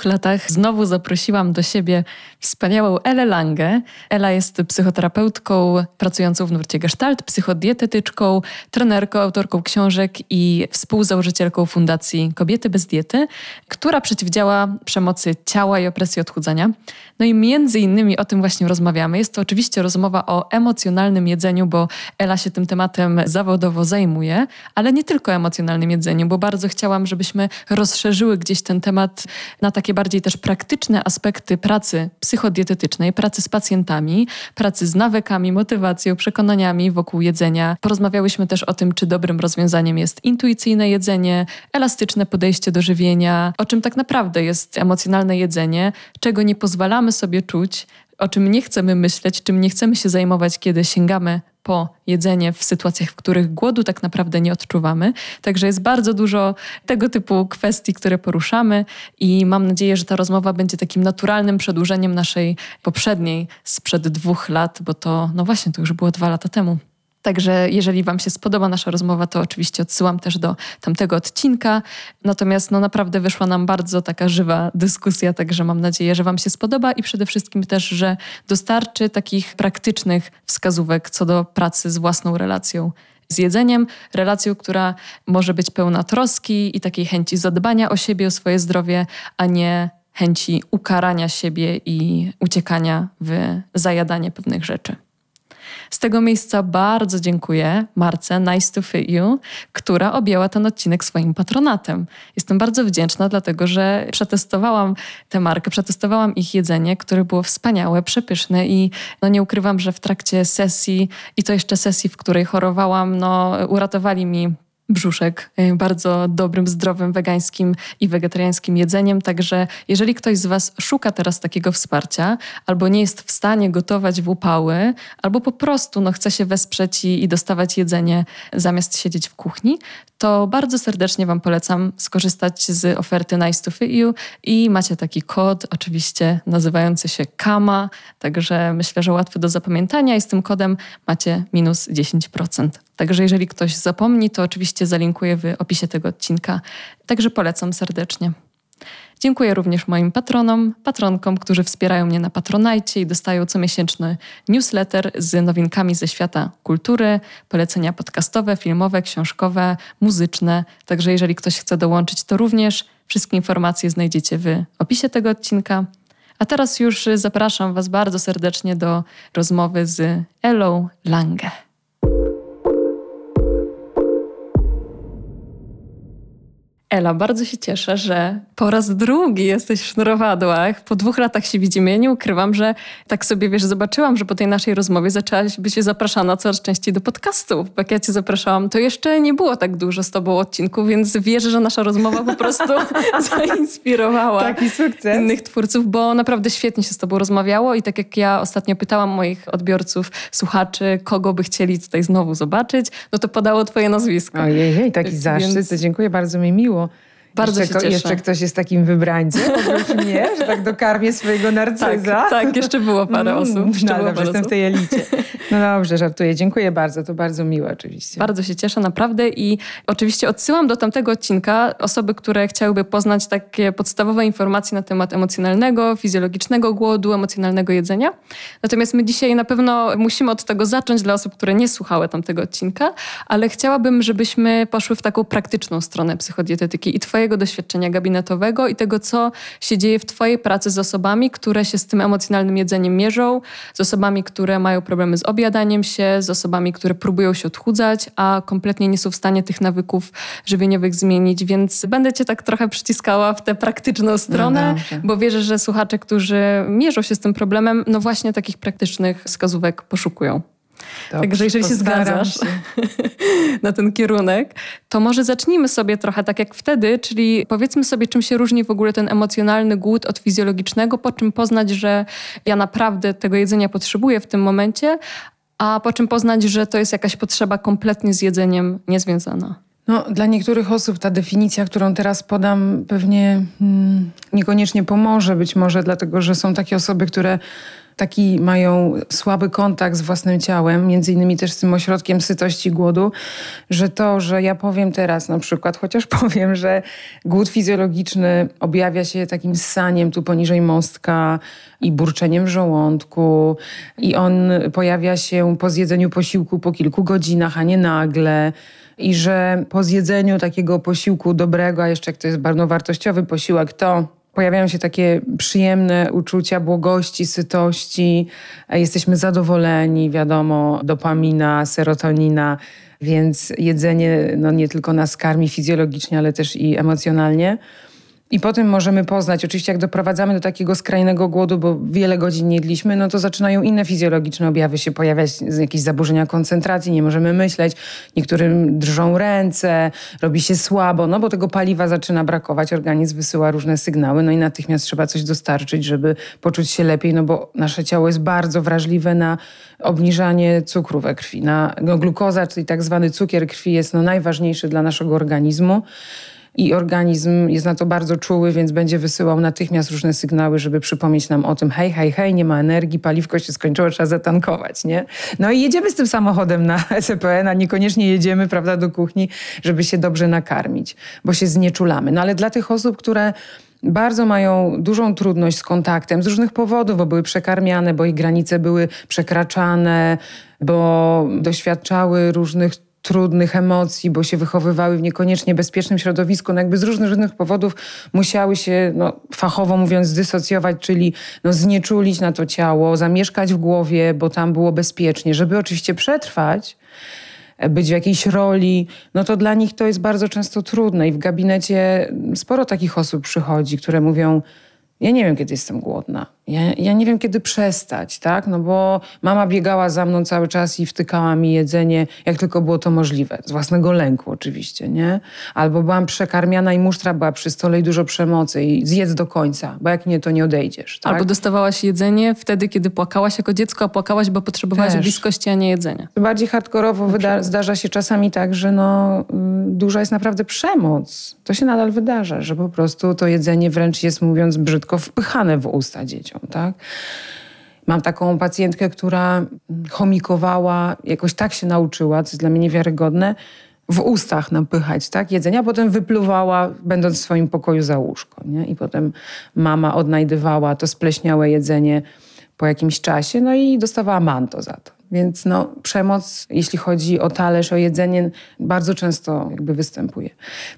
dwóch latach znowu zaprosiłam do siebie wspaniałą Elę Lange. Ela jest psychoterapeutką pracującą w nurcie Gestalt, psychodietetyczką, trenerką, autorką książek i współzałożycielką Fundacji Kobiety bez diety, która przeciwdziała przemocy ciała i opresji odchudzania. No i między innymi o tym właśnie rozmawiamy. Jest to oczywiście rozmowa o emocjonalnym jedzeniu, bo Ela się tym tematem zawodowo zajmuje, ale nie tylko emocjonalnym jedzeniu, bo bardzo chciałam, żebyśmy rozszerzyły gdzieś ten temat na takie bardziej też praktyczne aspekty pracy psychodietetycznej, pracy z pacjentami, pracy z nawykami, motywacją, przekonaniami wokół jedzenia. Porozmawiałyśmy też o tym, czy dobrym rozwiązaniem jest intuicyjne jedzenie, elastyczne podejście do żywienia, o czym tak naprawdę jest emocjonalne jedzenie, czego nie pozwalamy sobie czuć, o czym nie chcemy myśleć, czym nie chcemy się zajmować, kiedy sięgamy po jedzenie w sytuacjach, w których głodu tak naprawdę nie odczuwamy. Także jest bardzo dużo tego typu kwestii, które poruszamy i mam nadzieję, że ta rozmowa będzie takim naturalnym przedłużeniem naszej poprzedniej sprzed dwóch lat, bo to, no właśnie, to już było dwa lata temu. Także jeżeli Wam się spodoba nasza rozmowa, to oczywiście odsyłam też do tamtego odcinka. Natomiast no naprawdę wyszła nam bardzo taka żywa dyskusja, także mam nadzieję, że Wam się spodoba i przede wszystkim też, że dostarczy takich praktycznych wskazówek co do pracy z własną relacją z jedzeniem, relacją, która może być pełna troski i takiej chęci zadbania o siebie, o swoje zdrowie, a nie chęci ukarania siebie i uciekania w zajadanie pewnych rzeczy. Z tego miejsca bardzo dziękuję Marce Nice to Fit You, która objęła ten odcinek swoim patronatem. Jestem bardzo wdzięczna, dlatego że przetestowałam tę markę, przetestowałam ich jedzenie, które było wspaniałe, przepyszne i no nie ukrywam, że w trakcie sesji i to jeszcze sesji, w której chorowałam, no uratowali mi brzuszek y, bardzo dobrym, zdrowym, wegańskim i wegetariańskim jedzeniem. Także jeżeli ktoś z Was szuka teraz takiego wsparcia, albo nie jest w stanie gotować w upały, albo po prostu no, chce się wesprzeć i, i dostawać jedzenie zamiast siedzieć w kuchni, to bardzo serdecznie Wam polecam skorzystać z oferty Nice to Fit You i macie taki kod, oczywiście nazywający się KAMA, także myślę, że łatwy do zapamiętania i z tym kodem macie minus 10%. Także jeżeli ktoś zapomni, to oczywiście zalinkuję w opisie tego odcinka. Także polecam serdecznie. Dziękuję również moim patronom, patronkom, którzy wspierają mnie na Patronajcie i dostają comiesięczny newsletter z nowinkami ze świata kultury, polecenia podcastowe, filmowe, książkowe, muzyczne. Także jeżeli ktoś chce dołączyć, to również wszystkie informacje znajdziecie w opisie tego odcinka. A teraz już zapraszam Was bardzo serdecznie do rozmowy z Elą Lange. Ela, bardzo się cieszę, że po raz drugi jesteś w sznurowadłach. Po dwóch latach się widzimy. Ja nie ukrywam, że tak sobie, wiesz, zobaczyłam, że po tej naszej rozmowie zaczęłaś być zapraszana coraz częściej do podcastów. Jak ja cię zapraszałam, to jeszcze nie było tak dużo z tobą odcinków, więc wierzę, że nasza rozmowa po prostu zainspirowała Taki sukces. innych twórców, bo naprawdę świetnie się z tobą rozmawiało i tak jak ja ostatnio pytałam moich odbiorców, słuchaczy, kogo by chcieli tutaj znowu zobaczyć, no to podało twoje nazwisko. Ojej, taki zaszczyt, Więc- dziękuję, bardzo mi miło. Bardzo jeszcze, się cieszę. Jeszcze ktoś jest takim wybrańcem, oprócz mnie, że tak dokarmię swojego Tak, narcyza. tak, jeszcze było parę Mm, osób. Jeszcze No było dobrze, parę jestem w tej elicie. No dobrze, żartuję. Dziękuję bardzo, to bardzo miłe oczywiście. Bardzo się cieszę, naprawdę. I oczywiście odsyłam do tamtego odcinka osoby, które chciałyby poznać takie podstawowe informacje na temat emocjonalnego, fizjologicznego głodu, emocjonalnego jedzenia. Natomiast my dzisiaj na pewno musimy od tego zacząć dla osób, które nie słuchały tamtego odcinka, ale chciałabym, żebyśmy poszły w taką praktyczną stronę psychodietetyki i Twojego doświadczenia gabinetowego i tego, co się dzieje w Twojej pracy z osobami, które się z tym emocjonalnym jedzeniem mierzą, z osobami, które mają problemy z objadaniem się, z osobami, które próbują się odchudzać, a kompletnie nie są w stanie tych nawyków żywieniowych zmienić, więc będę Cię tak trochę przyciskała w tę praktyczną stronę, dobrze. bo wierzę, że słuchacze, którzy mierzą się z tym problemem, no właśnie takich praktycznych wskazówek poszukują. Dobrze, Także jeżeli się zgadzasz się. na ten kierunek, to może zacznijmy sobie trochę tak jak wtedy, czyli powiedzmy sobie, czym się różni w ogóle ten emocjonalny głód od fizjologicznego, po czym poznać, że ja naprawdę tego jedzenia potrzebuję w tym momencie, a po czym poznać, że to jest jakaś potrzeba kompletnie z jedzeniem niezwiązana. No, dla niektórych osób ta definicja, którą teraz podam, pewnie mm, niekoniecznie pomoże. Być może dlatego, że są takie osoby, które taki mają słaby kontakt z własnym ciałem, między innymi też z tym ośrodkiem sytości głodu, że to, że ja powiem teraz na przykład, chociaż powiem, że głód fizjologiczny objawia się takim ssaniem tu poniżej mostka i burczeniem w żołądku i on pojawia się po zjedzeniu posiłku po kilku godzinach, a nie nagle. I że po zjedzeniu takiego posiłku dobrego, a jeszcze jak to jest bardzo wartościowy posiłek, to pojawiają się takie przyjemne uczucia błogości, sytości, jesteśmy zadowoleni, wiadomo, dopamina, serotonina, więc jedzenie no, nie tylko nas karmi fizjologicznie, ale też i emocjonalnie. I potem możemy poznać, oczywiście jak doprowadzamy do takiego skrajnego głodu, bo wiele godzin nie jedliśmy, no to zaczynają inne fizjologiczne objawy się pojawiać, jakieś zaburzenia koncentracji, nie możemy myśleć, niektórym drżą ręce, robi się słabo, no bo tego paliwa zaczyna brakować, organizm wysyła różne sygnały, no i natychmiast trzeba coś dostarczyć, żeby poczuć się lepiej, no bo nasze ciało jest bardzo wrażliwe na obniżanie cukru we krwi. Na, no, glukoza, czyli tak zwany cukier krwi jest no, najważniejszy dla naszego organizmu i organizm jest na to bardzo czuły, więc będzie wysyłał natychmiast różne sygnały, żeby przypomnieć nam o tym, hej, hej, hej, nie ma energii, paliwko się skończyło, trzeba zatankować, nie? No i jedziemy z tym samochodem na ECPN, a niekoniecznie jedziemy, prawda, do kuchni, żeby się dobrze nakarmić, bo się znieczulamy. No ale dla tych osób, które bardzo mają dużą trudność z kontaktem z różnych powodów, bo były przekarmiane, bo ich granice były przekraczane, bo doświadczały różnych trudnych emocji, bo się wychowywały w niekoniecznie bezpiecznym środowisku, no jakby z różnych, różnych powodów musiały się, no, fachowo mówiąc, zdysocjować, czyli no, znieczulić na to ciało, zamieszkać w głowie, bo tam było bezpiecznie. Żeby oczywiście przetrwać, być w jakiejś roli, no to dla nich to jest bardzo często trudne. I w gabinecie sporo takich osób przychodzi, które mówią, ja nie wiem, kiedy jestem głodna. Ja, ja, nie wiem, kiedy przestać, tak? No bo mama biegała za mną cały czas i wtykała mi jedzenie, jak tylko było to możliwe. Z własnego lęku oczywiście, nie? Albo byłam przekarmiana i musztra była przy stole i dużo przemocy i zjedz do końca, bo jak nie, to nie odejdziesz, tak? Albo dostawałaś jedzenie wtedy, kiedy płakałaś jako dziecko, a płakałaś, bo potrzebowałaś Też. bliskości, a nie jedzenia. Bardziej hardkorowo wyda- zdarza się czasami tak, że no, y, duża jest naprawdę przemoc. To się nadal wydarza, że po prostu to jedzenie wręcz jest, mówiąc brzydko, wpychane w usta dzieciom tak? Mam taką pacjentkę, która chomikowała, jakoś tak się nauczyła, co jest dla mnie niewiarygodne, w ustach napychać tak, jedzenia, potem wypluwała, będąc w swoim pokoju za łóżko. Nie? I potem mama odnajdywała to spleśniałe jedzenie po jakimś czasie, no i dostawała manto za to. Więc no, przemoc, jeśli chodzi o talerz, o jedzenie, bardzo często jakby występuje.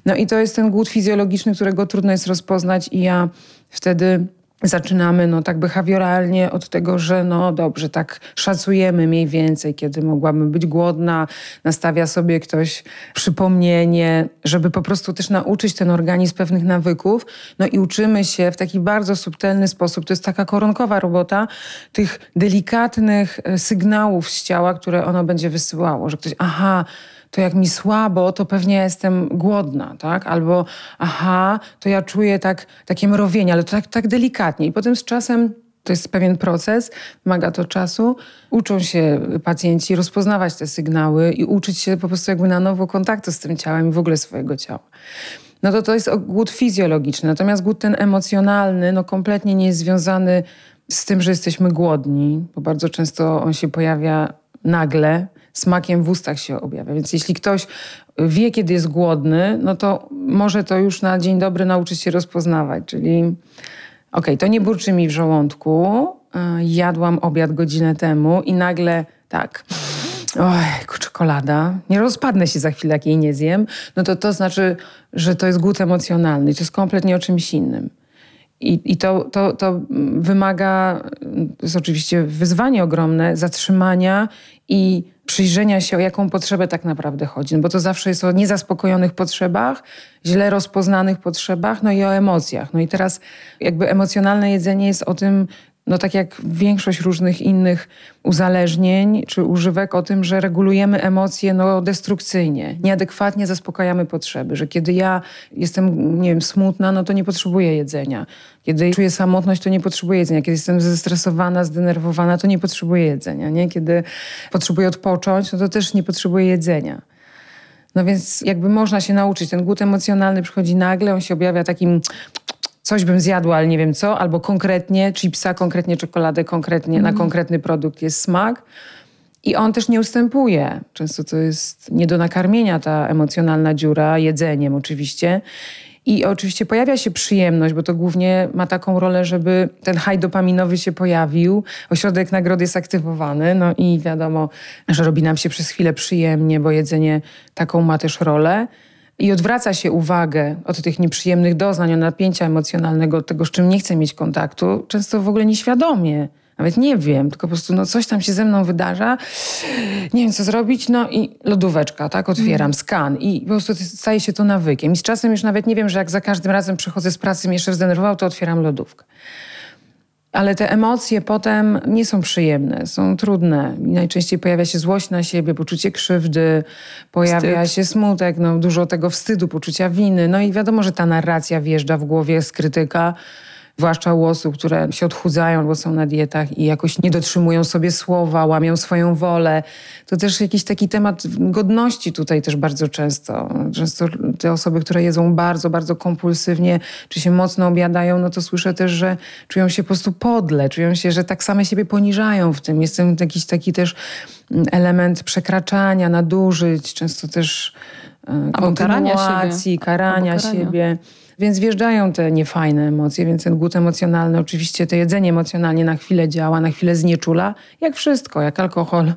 No i to jest ten głód fizjologiczny, którego trudno jest rozpoznać i ja wtedy zaczynamy no tak behawioralnie od tego, że no dobrze, tak szacujemy mniej więcej, kiedy mogłabym być głodna, nastawia sobie ktoś przypomnienie, żeby po prostu też nauczyć ten organizm pewnych nawyków. No i uczymy się w taki bardzo subtelny sposób, to jest taka koronkowa robota, tych delikatnych e, sygnałów z ciała, które ono będzie wysyłało, że ktoś, aha, to jak mi słabo, to pewnie jestem głodna, tak? Albo aha, to ja czuję tak, takie mrowienie, ale to tak, tak delikatnie. I potem z czasem to jest pewien proces, wymaga to czasu. Uczą się pacjenci rozpoznawać te sygnały i uczyć się po prostu jakby na nowo kontaktu z tym ciałem i w ogóle swojego ciała. No to to jest głód fizjologiczny. Natomiast głód ten emocjonalny, no kompletnie nie jest związany z tym, że jesteśmy głodni, bo bardzo często on się pojawia nagle, smakiem w ustach się objawia. Więc jeśli ktoś wie, kiedy jest głodny, no to może to już na dzień dobry nauczyć się rozpoznawać. Czyli okej, okay, to nie burczy mi w żołądku, jadłam obiad godzinę temu i nagle tak... Oj, czekolada. Nie rozpadnę się za chwilę, jak jej nie zjem. No to to znaczy, że to jest głód emocjonalny. To jest kompletnie o czymś innym. I, i to, to, to wymaga, to jest oczywiście wyzwanie ogromne, zatrzymania i przyjrzenia się, o jaką potrzebę tak naprawdę chodzi. No bo to zawsze jest o niezaspokojonych potrzebach, źle rozpoznanych potrzebach, no i o emocjach. No i teraz jakby emocjonalne jedzenie jest o tym, no tak jak większość różnych innych uzależnień czy używek o tym, że regulujemy emocje no, destrukcyjnie, nieadekwatnie zaspokajamy potrzeby, że kiedy ja jestem, nie wiem, smutna, no to nie potrzebuję jedzenia. Kiedy czuję samotność, to nie potrzebuję jedzenia. Kiedy jestem zestresowana, zdenerwowana, to nie potrzebuję jedzenia. Nie? Kiedy potrzebuję odpocząć, no to też nie potrzebuję jedzenia. No więc jakby można się nauczyć. Ten głód emocjonalny przychodzi nagle, on się objawia takim coś bym zjadła, ale nie wiem co, albo konkretnie chipsa, konkretnie czekoladę, konkretnie mm. na konkretny produkt jest smak. I on też nie ustępuje. Często to jest nie do nakarmienia ta emocjonalna dziura, jedzeniem oczywiście. I oczywiście pojawia się przyjemność, bo to głównie ma taką rolę, żeby ten haj dopaminowy się pojawił, ośrodek nagrody jest aktywowany, no i wiadomo, że robi nam się przez chwilę przyjemnie, bo jedzenie taką ma też rolę. I odwraca się uwagę od tych nieprzyjemnych doznań, od napięcia emocjonalnego, od tego, z czym nie chcę mieć kontaktu, często w ogóle nieświadomie. Nawet nie wiem, tylko po prostu no, coś tam się ze mną wydarza, nie wiem co zrobić, no i lodóweczka, tak, otwieram, skan i po prostu staje się to nawykiem. I z czasem już nawet nie wiem, że jak za każdym razem przychodzę z pracy, mnie jeszcze zdenerwował, to otwieram lodówkę. Ale te emocje potem nie są przyjemne, są trudne. Najczęściej pojawia się złość na siebie, poczucie krzywdy, pojawia Wstyd. się smutek, no, dużo tego wstydu, poczucia winy. No i wiadomo, że ta narracja wjeżdża w głowie z krytyka zwłaszcza u osób, które się odchudzają albo są na dietach i jakoś nie dotrzymują sobie słowa, łamią swoją wolę. To też jakiś taki temat godności tutaj też bardzo często. Często te osoby, które jedzą bardzo, bardzo kompulsywnie, czy się mocno obiadają, no to słyszę też, że czują się po prostu podle, czują się, że tak same siebie poniżają w tym. Jest ten jakiś taki też element przekraczania, nadużyć, często też e, kontynuacji, karania siebie. Karania siebie. Więc wjeżdżają te niefajne emocje, więc ten głód emocjonalny, oczywiście to jedzenie emocjonalnie na chwilę działa, na chwilę znieczula, jak wszystko, jak alkohol,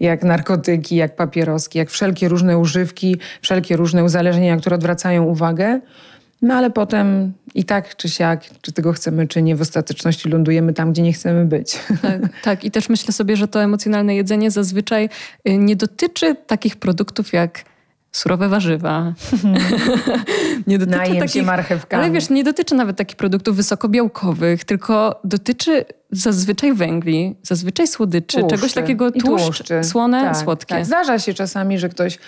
jak narkotyki, jak papieroski, jak wszelkie różne używki, wszelkie różne uzależnienia, które odwracają uwagę. No ale potem i tak czy siak, czy tego chcemy, czy nie, w ostateczności lądujemy tam, gdzie nie chcemy być. Tak, tak. I też myślę sobie, że to emocjonalne jedzenie zazwyczaj y, nie dotyczy takich produktów jak surowe warzywa. nie dotyczy Najem takich, marchewkami. Ale wiesz, nie dotyczy nawet takich produktów wysokobiałkowych, tylko dotyczy zazwyczaj węgli, zazwyczaj słodyczy, tłuszczy. czegoś takiego tłuszcz, słone, tak, słodkie. Tak. Zdarza się czasami, że ktoś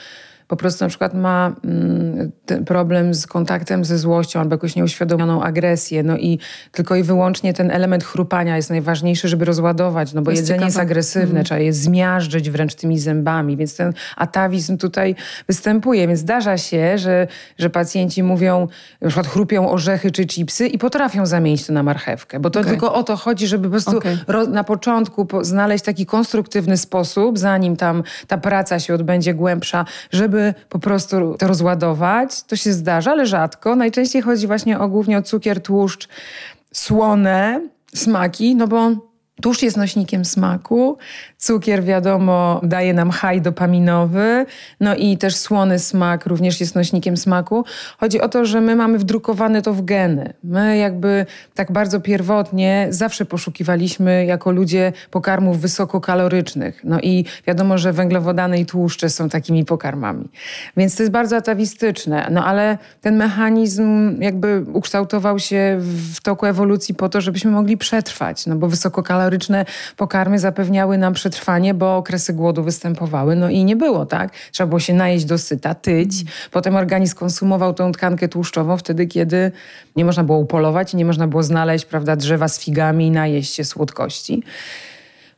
po prostu na przykład ma mm, problem z kontaktem ze złością albo jakąś nieuświadomioną agresję, no i tylko i wyłącznie ten element chrupania jest najważniejszy, żeby rozładować, no bo jest jedzenie ciekawe. jest agresywne, mm. trzeba je zmiażdżyć wręcz tymi zębami, więc ten atawizm tutaj występuje, więc zdarza się, że, że pacjenci mówią, na przykład chrupią orzechy czy chipsy i potrafią zamienić to na marchewkę, bo to okay. tylko o to chodzi, żeby po prostu okay. na początku znaleźć taki konstruktywny sposób, zanim tam ta praca się odbędzie głębsza, żeby żeby po prostu to rozładować. To się zdarza, ale rzadko. Najczęściej chodzi właśnie o głównie o cukier, tłuszcz, słone smaki, no bo Tłuszcz jest nośnikiem smaku, cukier wiadomo daje nam haj dopaminowy, no i też słony smak również jest nośnikiem smaku. Chodzi o to, że my mamy wdrukowane to w geny. My jakby tak bardzo pierwotnie zawsze poszukiwaliśmy jako ludzie pokarmów wysokokalorycznych. No i wiadomo, że węglowodany i tłuszcze są takimi pokarmami. Więc to jest bardzo atawistyczne. No ale ten mechanizm jakby ukształtował się w toku ewolucji po to, żebyśmy mogli przetrwać, no bo wysokokaloryczne kaloryczne pokarmy zapewniały nam przetrwanie, bo okresy głodu występowały. No i nie było, tak? Trzeba było się najeść do syta, tyć. Potem organizm konsumował tą tkankę tłuszczową wtedy, kiedy nie można było upolować nie można było znaleźć, prawda, drzewa z figami i najeść się słodkości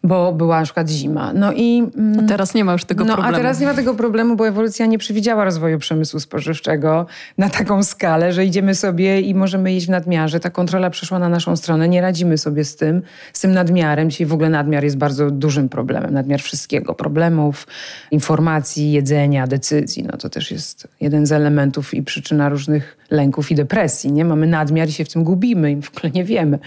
bo była na przykład zima. No i, a teraz nie ma już tego no, problemu. A teraz nie ma tego problemu, bo ewolucja nie przewidziała rozwoju przemysłu spożywczego na taką skalę, że idziemy sobie i możemy jeść w nadmiarze. Ta kontrola przeszła na naszą stronę. Nie radzimy sobie z tym, z tym nadmiarem. Dzisiaj w ogóle nadmiar jest bardzo dużym problemem. Nadmiar wszystkiego. Problemów, informacji, jedzenia, decyzji. No to też jest jeden z elementów i przyczyna różnych lęków i depresji. Nie? Mamy nadmiar i się w tym gubimy i w ogóle nie wiemy.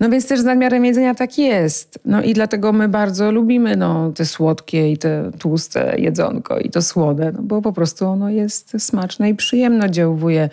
No więc też z nadmiarem jedzenia tak jest. No i dlatego my bardzo lubimy no, te słodkie i te tłuste jedzonko i to słode, no, bo po prostu ono jest smaczne i przyjemno oddziałuje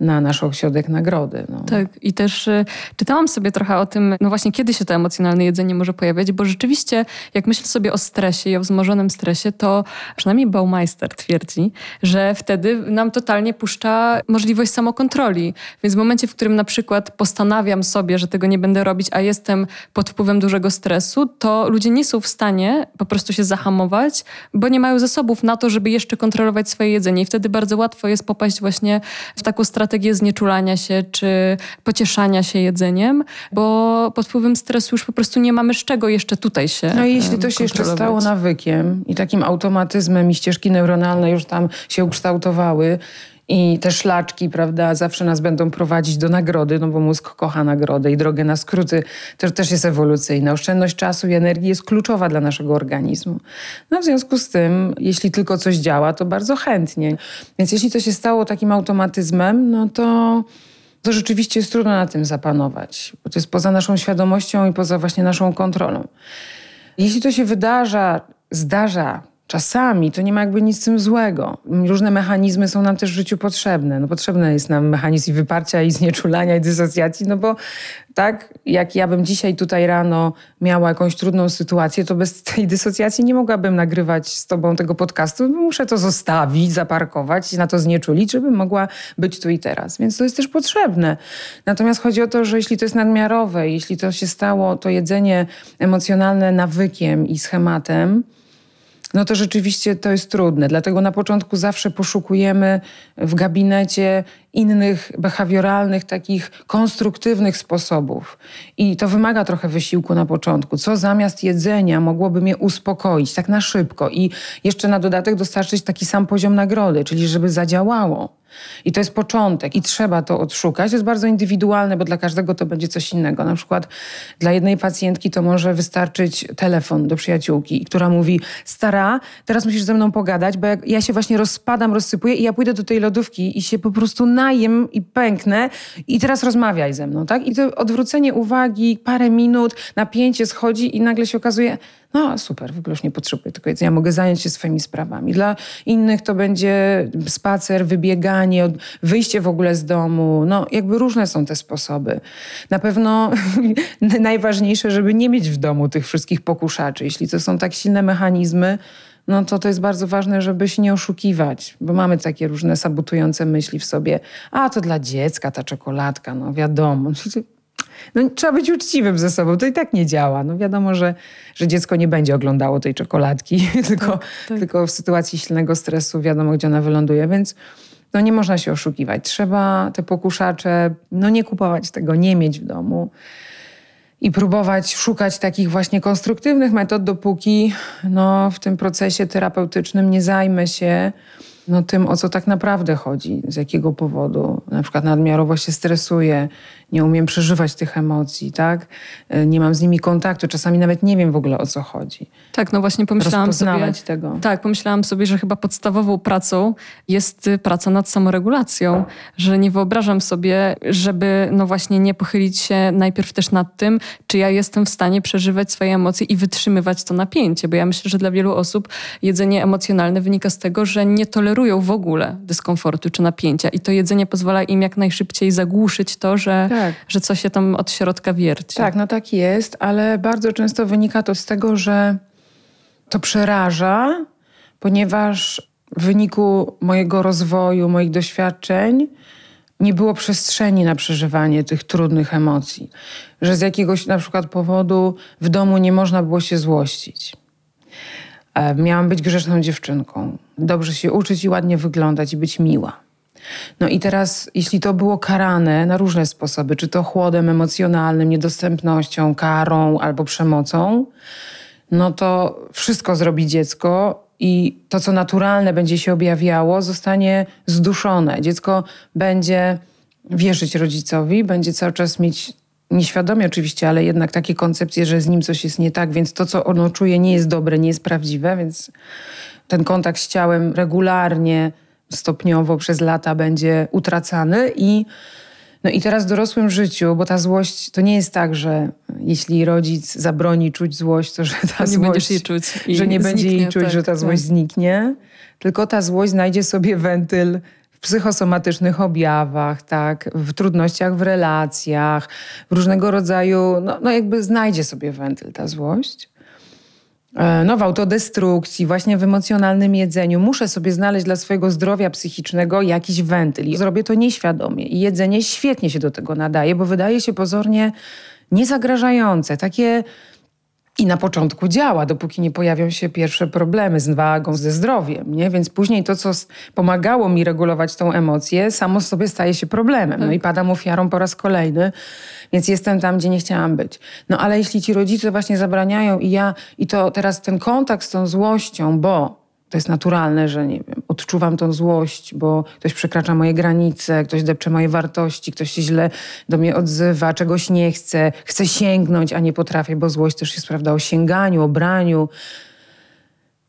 na nasz ośrodek nagrody. No. Tak, i też y, czytałam sobie trochę o tym, no właśnie kiedy się to emocjonalne jedzenie może pojawiać, bo rzeczywiście jak myślę sobie o stresie i o wzmożonym stresie, to przynajmniej Baumeister twierdzi, że wtedy nam totalnie puszcza możliwość samokontroli. Więc w momencie, w którym na przykład postanawiam sobie, że tego nie będę robić, a jestem pod wpływem dużego stresu, to ludzie nie są w stanie po prostu się zahamować, bo nie mają zasobów na to, żeby jeszcze kontrolować swoje jedzenie. I wtedy bardzo łatwo jest popaść właśnie w taką strategię strategię znieczulania się czy pocieszania się jedzeniem, bo pod wpływem stresu już po prostu nie mamy z czego jeszcze tutaj się No i jeśli to się jeszcze stało nawykiem i takim automatyzmem i ścieżki neuronalne już tam się ukształtowały, I te szlaczki, prawda, zawsze nas będą prowadzić do nagrody, no bo mózg kocha nagrodę i drogę na skróty to też jest ewolucyjna. Oszczędność czasu i energii jest kluczowa dla naszego organizmu. No w związku z tym, jeśli tylko coś działa, to bardzo chętnie. Więc jeśli to się stało takim automatyzmem, no to to rzeczywiście jest trudno na tym zapanować, bo to jest poza naszą świadomością i poza właśnie naszą kontrolą. Jeśli to się wydarza, zdarza czasami, to nie ma jakby nic z tym złego. Różne mechanizmy są nam też w życiu potrzebne. No potrzebny jest nam mechanizm wyparcia, i znieczulania, i dysocjacji, no bo tak, jak ja bym dzisiaj tutaj rano miała jakąś trudną sytuację, to bez tej dysocjacji nie mogłabym nagrywać z tobą tego podcastu. Muszę to zostawić, zaparkować, na to znieczulić, żebym mogła być tu i teraz. Więc to jest też potrzebne. Natomiast chodzi o to, że jeśli to jest nadmiarowe, jeśli to się stało, to jedzenie emocjonalne nawykiem i schematem, no to rzeczywiście to jest trudne. Dlatego na początku zawsze poszukujemy w gabinecie innych behawioralnych, takich konstruktywnych sposobów. I to wymaga trochę wysiłku na początku. Co zamiast jedzenia mogłoby mnie uspokoić tak na szybko i jeszcze na dodatek dostarczyć taki sam poziom nagrody, czyli żeby zadziałało. I to jest początek i trzeba to odszukać. To jest bardzo indywidualne, bo dla każdego to będzie coś innego. Na przykład dla jednej pacjentki to może wystarczyć telefon do przyjaciółki, która mówi: Stara, teraz musisz ze mną pogadać, bo ja się właśnie rozpadam, rozsypuję i ja pójdę do tej lodówki i się po prostu najem i pęknę i teraz rozmawiaj ze mną, tak? I to odwrócenie uwagi, parę minut, napięcie schodzi i nagle się okazuje, no super, w ogóle już nie potrzebuję tego jedzenia, mogę zająć się swoimi sprawami. Dla innych to będzie spacer, wybieganie, wyjście w ogóle z domu. No jakby różne są te sposoby. Na pewno najważniejsze, żeby nie mieć w domu tych wszystkich pokuszaczy. Jeśli to są tak silne mechanizmy, no to to jest bardzo ważne, żeby się nie oszukiwać, bo mamy takie różne sabotujące myśli w sobie. A, to dla dziecka ta czekoladka, no wiadomo. No, trzeba być uczciwym ze sobą, to i tak nie działa. No wiadomo, że, że dziecko nie będzie oglądało tej czekoladki, tylko, tak, tak. tylko w sytuacji silnego stresu wiadomo, gdzie ona wyląduje, więc no nie można się oszukiwać. Trzeba te pokuszacze, no nie kupować tego, nie mieć w domu i próbować szukać takich właśnie konstruktywnych metod, dopóki no, w tym procesie terapeutycznym nie zajmę się no, tym, o co tak naprawdę chodzi, z jakiego powodu. Na przykład nadmiarowo się stresuję, nie umiem przeżywać tych emocji, tak? E, nie mam z nimi kontaktu, czasami nawet nie wiem w ogóle o co chodzi. Tak, no właśnie pomyślałam sobie. tego. Tak, pomyślałam sobie, że chyba podstawową pracą jest y, praca nad samoregulacją, że nie wyobrażam sobie, żeby no właśnie nie pochylić się najpierw też nad tym, czy ja jestem w stanie przeżywać swoje emocje i wytrzymywać to napięcie, bo ja myślę, że dla wielu osób jedzenie emocjonalne wynika z tego, że nie tolerują w ogóle dyskomfortu czy napięcia i to jedzenie pozwala im jak najszybciej zagłuszyć to, że tak że coś się tam od środka wierci. Tak, no tak jest, ale bardzo często wynika to z tego, że to przeraża, ponieważ w wyniku mojego rozwoju, moich doświadczeń, nie było przestrzeni na przeżywanie tych trudnych emocji. Że z jakiegoś na przykład powodu w domu nie można było się złościć. E, miałam być grzeczną dziewczynką, dobrze się uczyć i ładnie wyglądać i być miła. No i teraz, jeśli to było karane na różne sposoby, czy to chłodem emocjonalnym, niedostępnością, karą albo przemocą, no to wszystko zrobi dziecko i to, co naturalne będzie się objawiało, zostanie zduszone. Dziecko będzie wierzyć rodzicowi, będzie cały czas mieć nieświadomie oczywiście, ale jednak takie koncepcje, że z nim coś jest nie tak, więc to, co ono czuje, nie jest dobre, nie jest prawdziwe, więc ten kontakt z ciałem regularnie stopniowo przez lata będzie utracany i no i teraz w dorosłym życiu, bo ta złość to nie jest tak, że jeśli rodzic zabroni czuć złość, to że ta nie złość, jej czuć że nie będzie jej czuć, tak, że ta tak. złość zniknie, tylko ta złość znajdzie sobie wentyl w psychosomatycznych objawach, tak, w trudnościach w relacjach, w różnego rodzaju, no, no jakby znajdzie sobie wentyl ta złość. E, no, w autodestrukcji, właśnie w emocjonalnym jedzeniu. Muszę sobie znaleźć dla swojego zdrowia psychicznego jakiś wentyl. I zrobię to nieświadomie. I jedzenie świetnie się do tego nadaje, bo wydaje się pozornie niezagrażające. Takie i na początku działa, dopóki nie pojawią się pierwsze problemy z wagą, ze zdrowiem, nie? Więc później to, co pomagało mi regulować tą emocję, samo sobie staje się problemem. No i padam ofiarą po raz kolejny, więc jestem tam, gdzie nie chciałam być. No ale jeśli ci rodzice właśnie zabraniają i ja, i to teraz ten kontakt z tą złością, bo to jest naturalne, że nie wiem, odczuwam tą złość, bo ktoś przekracza moje granice, ktoś depcze moje wartości, ktoś się źle do mnie odzywa, czegoś nie chce, chce sięgnąć, a nie potrafię, bo złość też jest, prawda, o sięganiu, o braniu.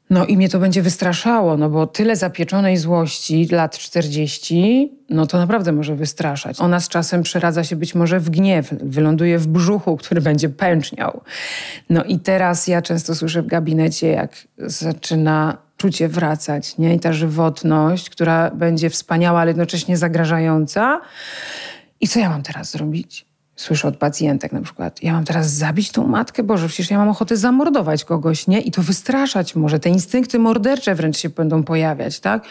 No i mnie to będzie wystraszało, no bo tyle zapieczonej złości, lat 40, no to naprawdę może wystraszać. Ona z czasem przeradza się być może w gniew, wyląduje w brzuchu, który będzie pęczniał. No i teraz ja często słyszę w gabinecie, jak zaczyna czucie wracać, nie? I ta żywotność, która będzie wspaniała, ale jednocześnie zagrażająca. I co ja mam teraz zrobić? Słyszę od pacjentek na przykład, ja mam teraz zabić tą matkę, Boże, przecież ja mam ochotę zamordować kogoś, nie? I to wystraszać może, te instynkty mordercze wręcz się będą pojawiać, tak?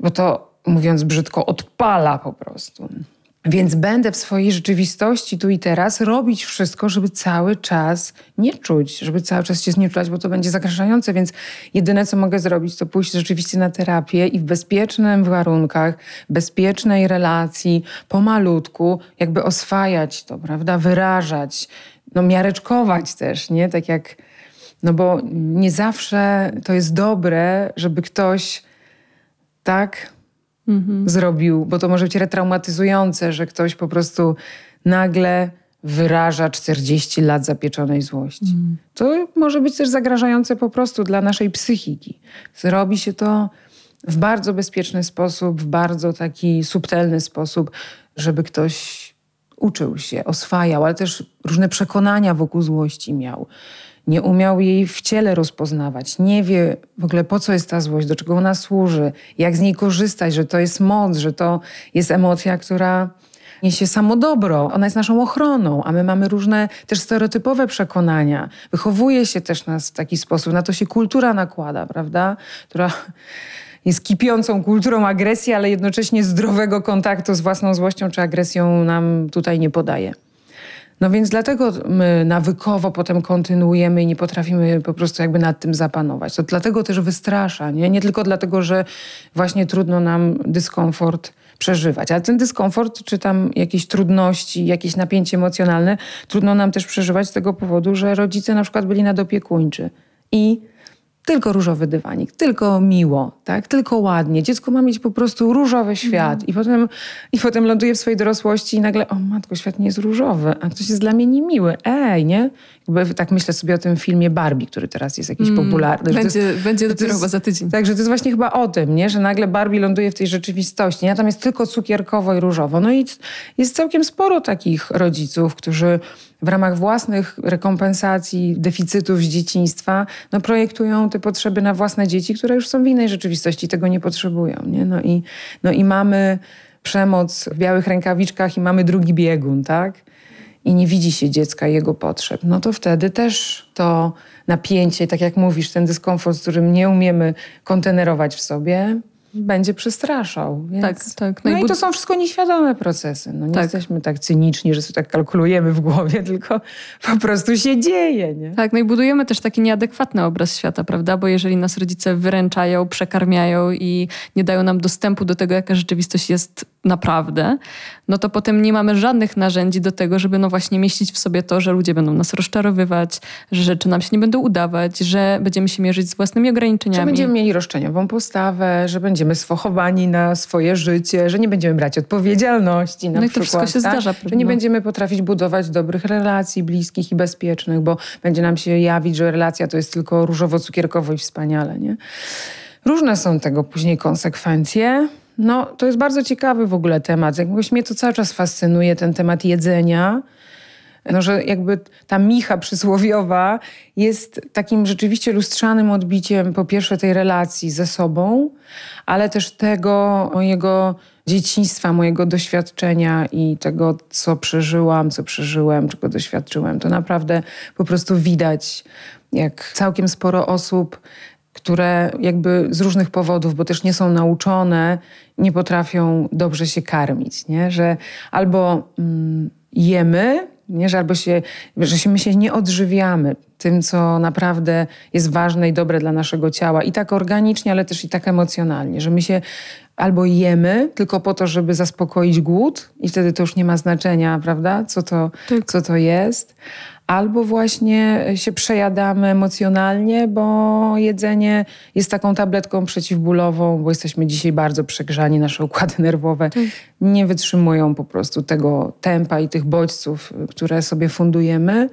Bo to, mówiąc brzydko, odpala po prostu. Więc będę w swojej rzeczywistości tu i teraz robić wszystko, żeby cały czas nie czuć, żeby cały czas się znieczulać, bo to będzie zagrażające. Więc jedyne, co mogę zrobić, to pójść rzeczywiście na terapię i w bezpiecznych warunkach, bezpiecznej relacji, pomalutku, jakby oswajać to, prawda? Wyrażać, no miareczkować też, nie? Tak jak, no bo nie zawsze to jest dobre, żeby ktoś tak mhm. zrobił, bo to może być retraumatyzujące, że ktoś po prostu nagle wyraża 40 lat zapieczonej złości. Mhm. To może być też zagrażające po prostu dla naszej psychiki. Zrobi się to w bardzo bezpieczny sposób, w bardzo taki subtelny sposób, żeby ktoś uczył się, oswajał, ale też różne przekonania wokół złości miał nie umiał jej w ciele rozpoznawać, nie wie w ogóle po co jest ta złość, do czego ona służy, jak z niej korzystać, że to jest moc, że to jest emocja, która niesie samo dobro. Ona jest naszą ochroną, a my mamy różne też stereotypowe przekonania. Wychowuje się też nas w taki sposób, na to się kultura nakłada, prawda? Która jest kipiącą kulturą agresji, ale jednocześnie zdrowego kontaktu z własną złością czy agresją nam tutaj nie podaje. No więc dlatego my nawykowo potem kontynuujemy i nie potrafimy po prostu jakby nad tym zapanować. To dlatego też wystrasza, nie? Nie tylko dlatego, że właśnie trudno nam dyskomfort przeżywać. Ale ten dyskomfort, czy tam jakieś trudności, jakieś napięcie emocjonalne, trudno nam też przeżywać z tego powodu, że rodzice na przykład byli nadopiekuńczy i tylko różowy dywanik, tylko miło, tak? tylko ładnie. Dziecko ma mieć po prostu różowy świat mm. i, potem, i potem ląduje w swojej dorosłości i nagle, o matko, świat nie jest różowy, a ktoś jest dla mnie niemiły. Ej, nie? Jakby tak myślę sobie o tym filmie Barbie, który teraz jest jakiś mm. popularny. Będzie, jest, będzie dopiero chyba za tydzień. Także to jest właśnie chyba o tym, nie? że nagle Barbie ląduje w tej rzeczywistości. Nie? Tam jest tylko cukierkowo i różowo. No i jest całkiem sporo takich rodziców, którzy w ramach własnych rekompensacji deficytów z dzieciństwa no, projektują te potrzeby na własne dzieci, które już są w innej rzeczywistości, tego nie potrzebują. Nie? No, i, no i mamy przemoc w białych rękawiczkach i mamy drugi biegun, tak? I nie widzi się dziecka jego potrzeb. No to wtedy też to napięcie, tak jak mówisz, ten dyskomfort, z którym nie umiemy kontenerować w sobie, będzie przestraszał. Więc... Tak, tak. No, no i, to są wszystko nieświadome procesy. No, nie tak. jesteśmy tak cyniczni, że sobie tak kalkulujemy w głowie, tylko po prostu się dzieje. Nie? Tak, no i budujemy też taki nieadekwatny obraz świata, prawda? Bo jeżeli nas rodzice wyręczają, przekarmiają i nie dają nam dostępu do tego, jaka rzeczywistość jest naprawdę, no to potem nie mamy żadnych narzędzi do tego, żeby no właśnie mieścić w sobie to, że ludzie będą nas rozczarowywać, że rzeczy nam się nie będą udawać, że będziemy się mierzyć z własnymi ograniczeniami. Że będziemy mieli roszczeniową postawę, że będziemy sfochowani na swoje życie, że nie będziemy brać odpowiedzialności na no przykład. i to wszystko się tak? zdarza. Że nie będziemy potrafić budować dobrych relacji bliskich i bezpiecznych, bo będzie nam się jawić, że relacja to jest tylko różowo-cukierkowo i wspaniale. Nie? Różne są tego później konsekwencje. No, to jest bardzo ciekawy w ogóle temat. Jakoś mnie to cały czas fascynuje, ten temat jedzenia. No, że jakby ta micha przysłowiowa jest takim rzeczywiście lustrzanym odbiciem po pierwsze tej relacji ze sobą, ale też tego mojego dzieciństwa, mojego doświadczenia i tego, co przeżyłam, co przeżyłem, czego doświadczyłem. To naprawdę po prostu widać, jak całkiem sporo osób które jakby z różnych powodów, bo też nie są nauczone, nie potrafią dobrze się karmić, nie? że albo mm, jemy, nie? że albo się, że się, my się nie odżywiamy tym, co naprawdę jest ważne i dobre dla naszego ciała, i tak organicznie, ale też i tak emocjonalnie, że my się albo jemy tylko po to, żeby zaspokoić głód i wtedy to już nie ma znaczenia, prawda, co to, tak. co to jest, albo właśnie się przejadamy emocjonalnie, bo jedzenie jest taką tabletką przeciwbólową, bo jesteśmy dzisiaj bardzo przegrzani, nasze układy nerwowe tak. nie wytrzymują po prostu tego tempa i tych bodźców, które sobie fundujemy.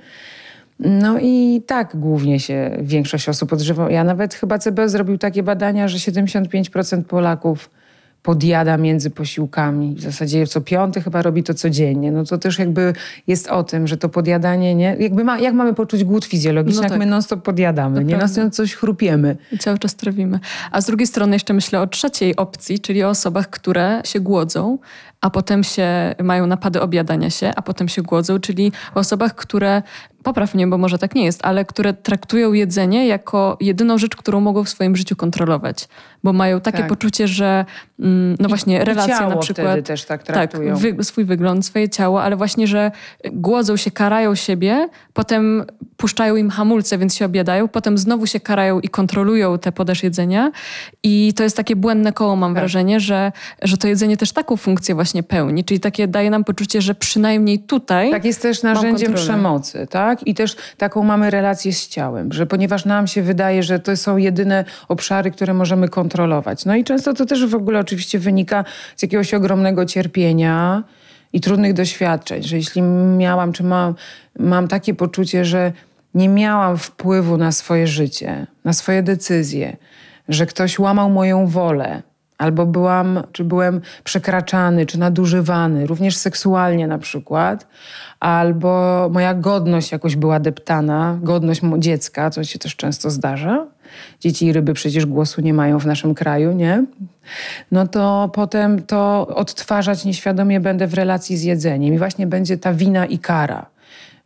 No i tak głównie się większość osób odżywa. Ja nawet chyba CB zrobił takie badania, że 75% Polaków podjada między posiłkami. W zasadzie co piąty chyba robi to codziennie. No to też jakby jest o tym, że to podjadanie, nie? Jakby ma, jak mamy poczuć głód fizjologiczny, no tak. jak my non-stop podjadamy, to nie? Non-stop coś chrupiemy. I cały czas trawimy. A z drugiej strony jeszcze myślę o trzeciej opcji, czyli o osobach, które się głodzą, a potem się mają napady objadania się, a potem się głodzą, czyli o osobach, które popraw mnie, bo może tak nie jest, ale które traktują jedzenie jako jedyną rzecz, którą mogą w swoim życiu kontrolować. Bo mają takie tak. poczucie, że mm, no właśnie relacja na przykład. też tak traktują. Tak, wy, swój wygląd, swoje ciało, ale właśnie, że głodzą się, karają siebie, potem puszczają im hamulce, więc się objadają, potem znowu się karają i kontrolują tę podaż jedzenia. I to jest takie błędne koło, mam tak. wrażenie, że, że to jedzenie też taką funkcję właśnie pełni. Czyli takie daje nam poczucie, że przynajmniej tutaj. Tak jest też narzędziem przemocy, tak? I też taką mamy relację z ciałem, że ponieważ nam się wydaje, że to są jedyne obszary, które możemy kontrolować. No i często to też w ogóle oczywiście wynika z jakiegoś ogromnego cierpienia i trudnych doświadczeń, że jeśli miałam, czy mam, mam takie poczucie, że nie miałam wpływu na swoje życie, na swoje decyzje, że ktoś łamał moją wolę, albo byłam, czy byłem przekraczany, czy nadużywany, również seksualnie na przykład, albo moja godność jakoś była deptana, godność dziecka, co się też często zdarza. Dzieci i ryby przecież głosu nie mają w naszym kraju, nie? No to potem to odtwarzać nieświadomie będę w relacji z jedzeniem i właśnie będzie ta wina i kara.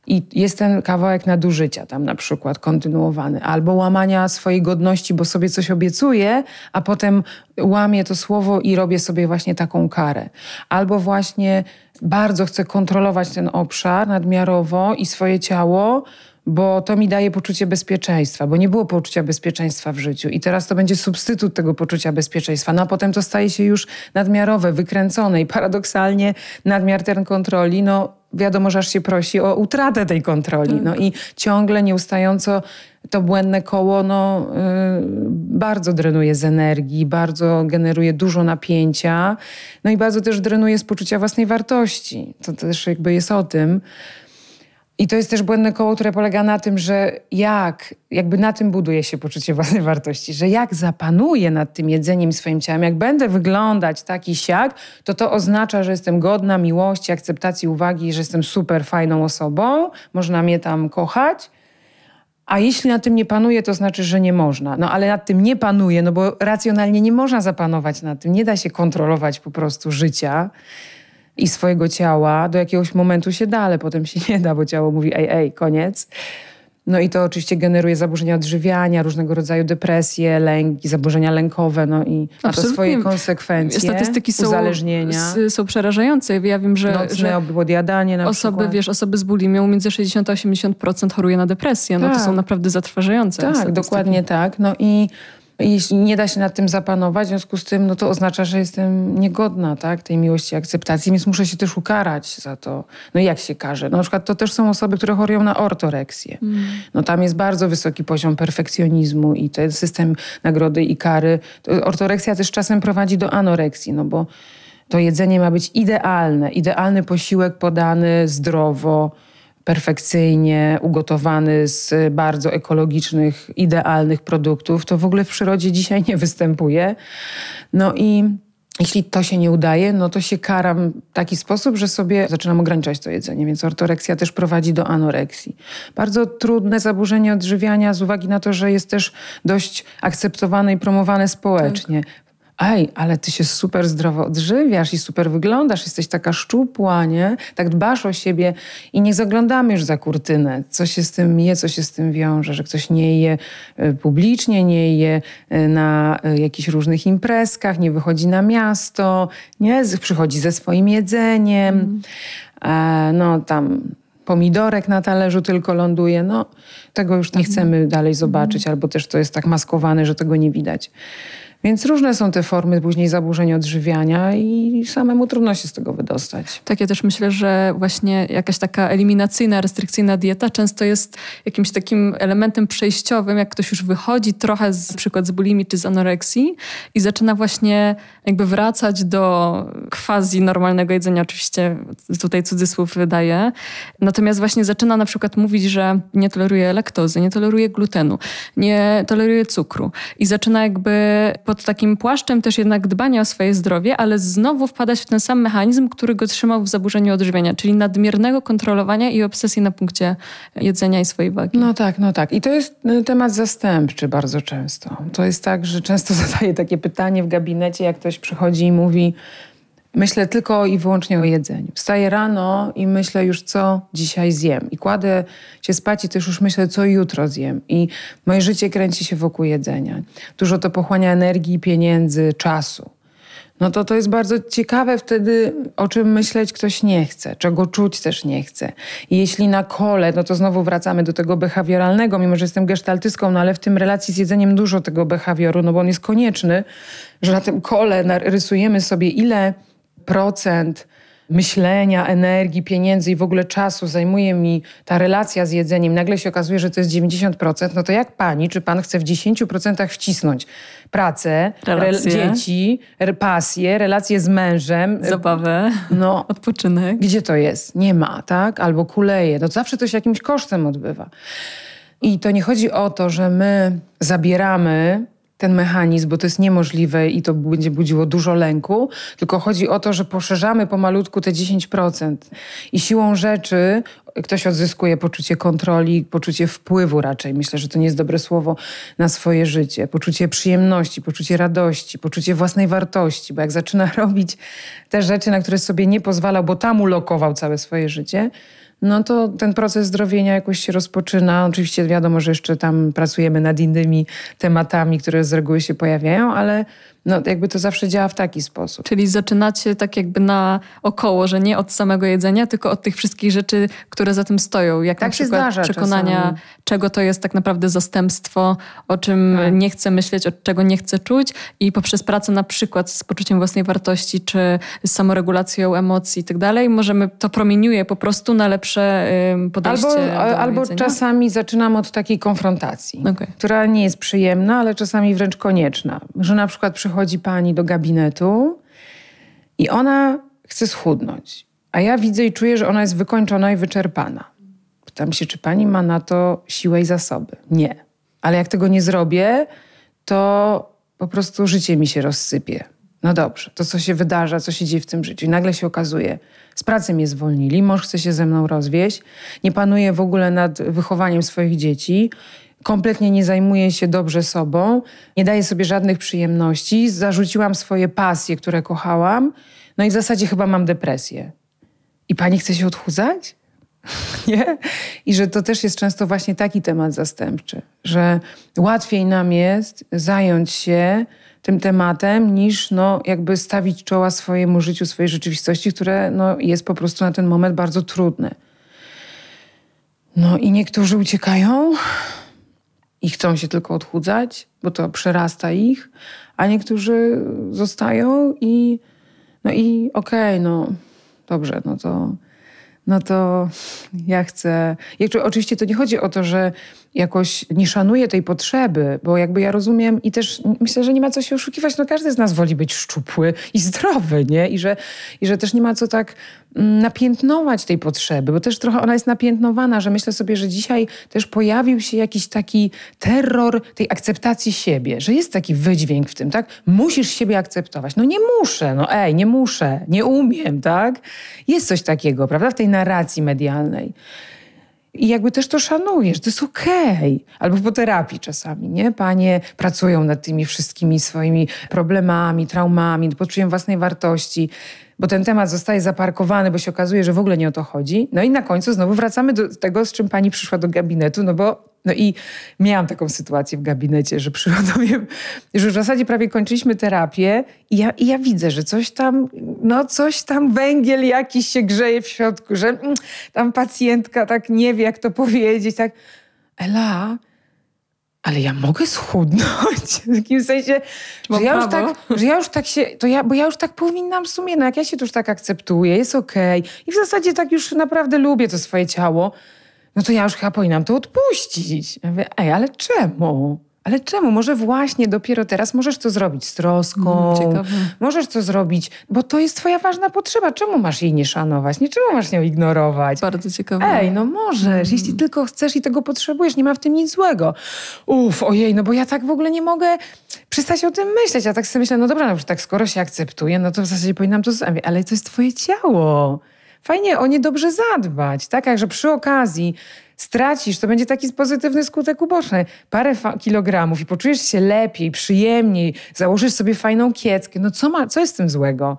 I jest ten kawałek nadużycia tam na przykład kontynuowany, albo łamania swojej godności, bo sobie coś obiecuję, a potem łamię to słowo i robię sobie właśnie taką karę. Albo właśnie bardzo chcę kontrolować ten obszar nadmiarowo i swoje ciało, bo to mi daje poczucie bezpieczeństwa, bo nie było poczucia bezpieczeństwa w życiu i teraz to będzie substytut tego poczucia bezpieczeństwa. No a potem to staje się już nadmiarowe, wykręcone i paradoksalnie nadmiar ten kontroli, no wiadomo, że aż się prosi o utratę tej kontroli. No i ciągle nieustająco to błędne koło no, yy, bardzo drenuje z energii, bardzo generuje dużo napięcia, no i bardzo też drenuje z poczucia własnej wartości. To też jakby jest o tym. I to jest też błędne koło, które polega na tym, że jak, jakby na tym buduje się poczucie własnej wartości, że jak zapanuję nad tym jedzeniem swoim ciałem, jak będę wyglądać taki siak, to to oznacza, że jestem godna miłości, akceptacji, uwagi, że jestem super fajną osobą, można mnie tam kochać. A jeśli nad tym nie panuje, to znaczy, że nie można. No ale nad tym nie panuje, no bo racjonalnie nie można zapanować nad tym. Nie da się kontrolować po prostu życia i swojego ciała do jakiegoś momentu się da, ale potem się nie da, bo ciało mówi ej, ej, koniec. No i to oczywiście generuje zaburzenia odżywiania, różnego rodzaju depresje, lęki, zaburzenia lękowe, no i ma to swoje konsekwencje. Statystyki są, uzależnienia. są przerażające. Ja wiem, że, Nocne że na osoby, przykład. wiesz, osoby z bulimią między 60 a 80% choruje na depresję. No tak. to są naprawdę zatrważające Tak, statystyki. dokładnie tak. No i jeśli nie da się nad tym zapanować, w związku z tym, no to oznacza, że jestem niegodna tak, tej miłości i akceptacji, więc muszę się też ukarać za to. No jak się karze? No, na przykład to też są osoby, które chorują na ortoreksję. Mm. No tam jest bardzo wysoki poziom perfekcjonizmu i ten system nagrody i kary. Ortoreksja też czasem prowadzi do anoreksji, no bo to jedzenie ma być idealne, idealny posiłek podany zdrowo, perfekcyjnie ugotowany z bardzo ekologicznych, idealnych produktów, to w ogóle w przyrodzie dzisiaj nie występuje. No i jeśli to się nie udaje, no to się karam w taki sposób, że sobie zaczynam ograniczać to jedzenie, więc ortoreksja też prowadzi do anoreksji. Bardzo trudne zaburzenie odżywiania z uwagi na to, że jest też dość akceptowane i promowane społecznie. Tak ej, ale ty się super zdrowo odżywiasz i super wyglądasz, jesteś taka szczupła, nie? Tak dbasz o siebie i nie zaglądamy już za kurtynę, co się z tym je, co się z tym wiąże, że ktoś nie je e, publicznie, nie je e, na e, jakichś różnych imprezkach, nie wychodzi na miasto, nie? Przychodzi ze swoim jedzeniem, mm. no tam pomidorek na talerzu tylko ląduje, no tego już nie mhm. chcemy dalej zobaczyć, mm. albo też to jest tak maskowane, że tego nie widać. Więc różne są te formy później zaburzeń odżywiania i samemu trudno się z tego wydostać. Tak, ja też myślę, że właśnie jakaś taka eliminacyjna, restrykcyjna dieta często jest jakimś takim elementem przejściowym, jak ktoś już wychodzi trochę z przykład z bulimi czy z anoreksji i zaczyna właśnie jakby wracać do quasi normalnego jedzenia, oczywiście tutaj cudzysłów wydaje. Natomiast właśnie zaczyna na przykład mówić, że nie toleruje laktozy, nie toleruje glutenu, nie toleruje cukru i zaczyna jakby pod takim płaszczem też jednak dbania o swoje zdrowie, ale znowu wpadać w ten sam mechanizm, który go trzymał w zaburzeniu odżywiania, czyli nadmiernego kontrolowania i obsesji na punkcie jedzenia i swojej wagi. No tak, no tak. I to jest y, temat zastępczy bardzo często. To jest tak, że często zadaję takie pytanie w gabinecie, jak ktoś przychodzi i mówi, Myślę tylko i wyłącznie o jedzeniu. Wstaję rano i myślę już, co dzisiaj zjem. I kładę się spać i też już myślę, co jutro zjem. I moje życie kręci się wokół jedzenia. Dużo to pochłania energii, pieniędzy, czasu. No to to jest bardzo ciekawe wtedy, o czym myśleć ktoś nie chce, czego czuć też nie chce. I jeśli na kole, no to znowu wracamy do tego behawioralnego, mimo że jestem gestaltystką, no ale w tym relacji z jedzeniem dużo tego behawioru, no bo on jest konieczny, że na tym kole narysujemy sobie ile procent myślenia, energii, pieniędzy i w ogóle czasu zajmuje mi ta relacja z jedzeniem, nagle się okazuje, że to jest 90%, no to jak pani, czy pan chce w 10% wcisnąć pracę, re, dzieci, pasję, relacje z mężem, zabawę, no, odpoczynek. Gdzie to jest? Nie ma, tak? Albo kuleje. No zawsze to się jakimś kosztem odbywa. I to nie chodzi o to, że my zabieramy ten mechanizm, bo to jest niemożliwe i to będzie budziło dużo lęku, tylko chodzi o to, że poszerzamy pomalutku te 10% i siłą rzeczy ktoś odzyskuje poczucie kontroli, poczucie wpływu raczej, myślę, że to nie jest dobre słowo, na swoje życie, poczucie przyjemności, poczucie radości, poczucie własnej wartości, bo jak zaczyna robić te rzeczy, na które sobie nie pozwalał, bo tam ulokował całe swoje życie, no to ten proces zdrowienia jakoś się rozpoczyna. Oczywiście wiadomo, że jeszcze tam pracujemy nad innymi tematami, które z reguły się pojawiają, ale no, jakby to zawsze działa w taki sposób. Czyli zaczynacie tak jakby na około, że nie od samego jedzenia, tylko od tych wszystkich rzeczy, które za tym stoją. Jak tak na przykład przekonania, czasami. czego to jest tak naprawdę zastępstwo, o czym tak. nie chcę myśleć, od czego nie chcę czuć i poprzez pracę na przykład z poczuciem własnej wartości, czy z samoregulacją emocji i tak dalej, możemy, to promieniuje po prostu na lepsze podejście Albo, do albo jedzenia. czasami zaczynam od takiej konfrontacji, okay. która nie jest przyjemna, ale czasami wręcz konieczna. Że na przykład przychodzi przychodzi pani do gabinetu i ona chce schudnąć, a ja widzę i czuję, że ona jest wykończona i wyczerpana. Pytam się, czy pani ma na to siłę i zasoby? Nie. Ale jak tego nie zrobię, to po prostu życie mi się rozsypie. No dobrze, to co się wydarza, co się dzieje w tym życiu. I nagle się okazuje, z pracy mnie zwolnili, mąż chce się ze mną rozwieść, nie panuje w ogóle nad wychowaniem swoich dzieci kompletnie nie zajmuję się dobrze sobą, nie daję sobie żadnych przyjemności, zarzuciłam swoje pasje, które kochałam, no i w zasadzie chyba mam depresję. I pani chce się odchudzać? nie? I że to też jest często właśnie taki temat zastępczy, że łatwiej nam jest zająć się tym tematem, niż no, jakby stawić czoła swojemu życiu, swojej rzeczywistości, które no, jest po prostu na ten moment bardzo trudne. No i niektórzy uciekają, i chcą się tylko odchudzać, bo to przerasta ich, a niektórzy zostają i no i okej, okay, no dobrze, no to, no to ja chcę. oczywiście to nie chodzi o to, że jakoś nie szanuję tej potrzeby, bo jakby ja rozumiem i też myślę, że nie ma co się oszukiwać, no każdy z nas woli być szczupły i zdrowy, nie? I że, i że też nie ma co tak mm, napiętnować tej potrzeby, bo też trochę ona jest napiętnowana, że myślę sobie, że dzisiaj też pojawił się jakiś taki terror tej akceptacji siebie, że jest taki wydźwięk w tym, tak? Musisz siebie akceptować. No nie muszę, no ej, nie muszę, nie umiem, tak? Jest coś takiego, prawda, w tej narracji medialnej. I jakby też to szanujesz, to jest okej. Okay. Albo po terapii czasami, nie? Panie pracują nad tymi wszystkimi swoimi problemami, traumami, poczuciem własnej wartości, bo ten temat zostaje zaparkowany, bo się okazuje, że w ogóle nie o to chodzi. No i na końcu znowu wracamy do tego, z czym pani przyszła do gabinetu, no bo no i miałam taką sytuację w gabinecie, że mnie, że w zasadzie prawie kończyliśmy terapię i ja, i ja widzę, że coś tam, no coś tam, węgiel jakiś się grzeje w środku, że mm, tam pacjentka tak nie wie, jak to powiedzieć, tak. Ela, ale ja mogę schudnąć. W takim sensie, że ja, już tak, że ja już tak się, to ja, bo ja już tak powinnam w sumie, no jak ja się to już tak akceptuję, jest okej okay. i w zasadzie tak już naprawdę lubię to swoje ciało, no to ja już chyba powinnam to odpuścić. Ja mówię, ej, ale czemu? Ale czemu? Może właśnie dopiero teraz możesz to zrobić z troską. Mm, możesz to zrobić, bo to jest twoja ważna potrzeba. Czemu masz jej nie szanować? Nie czemu masz ją ignorować? Bardzo ciekawe. Ej, no możesz, mm. jeśli tylko chcesz i tego potrzebujesz, nie ma w tym nic złego. Uff, ojej, no bo ja tak w ogóle nie mogę przestać o tym myśleć. Ja tak sobie myślę, no dobra, no tak skoro się akceptuję, no to w zasadzie powinnam to zrobić. Ale to jest twoje ciało fajnie o nie dobrze zadbać, tak? Jakże przy okazji stracisz, to będzie taki pozytywny skutek uboczny. Parę kilogramów i poczujesz się lepiej, przyjemniej, założysz sobie fajną kieckę. No co, ma, co jest z tym złego?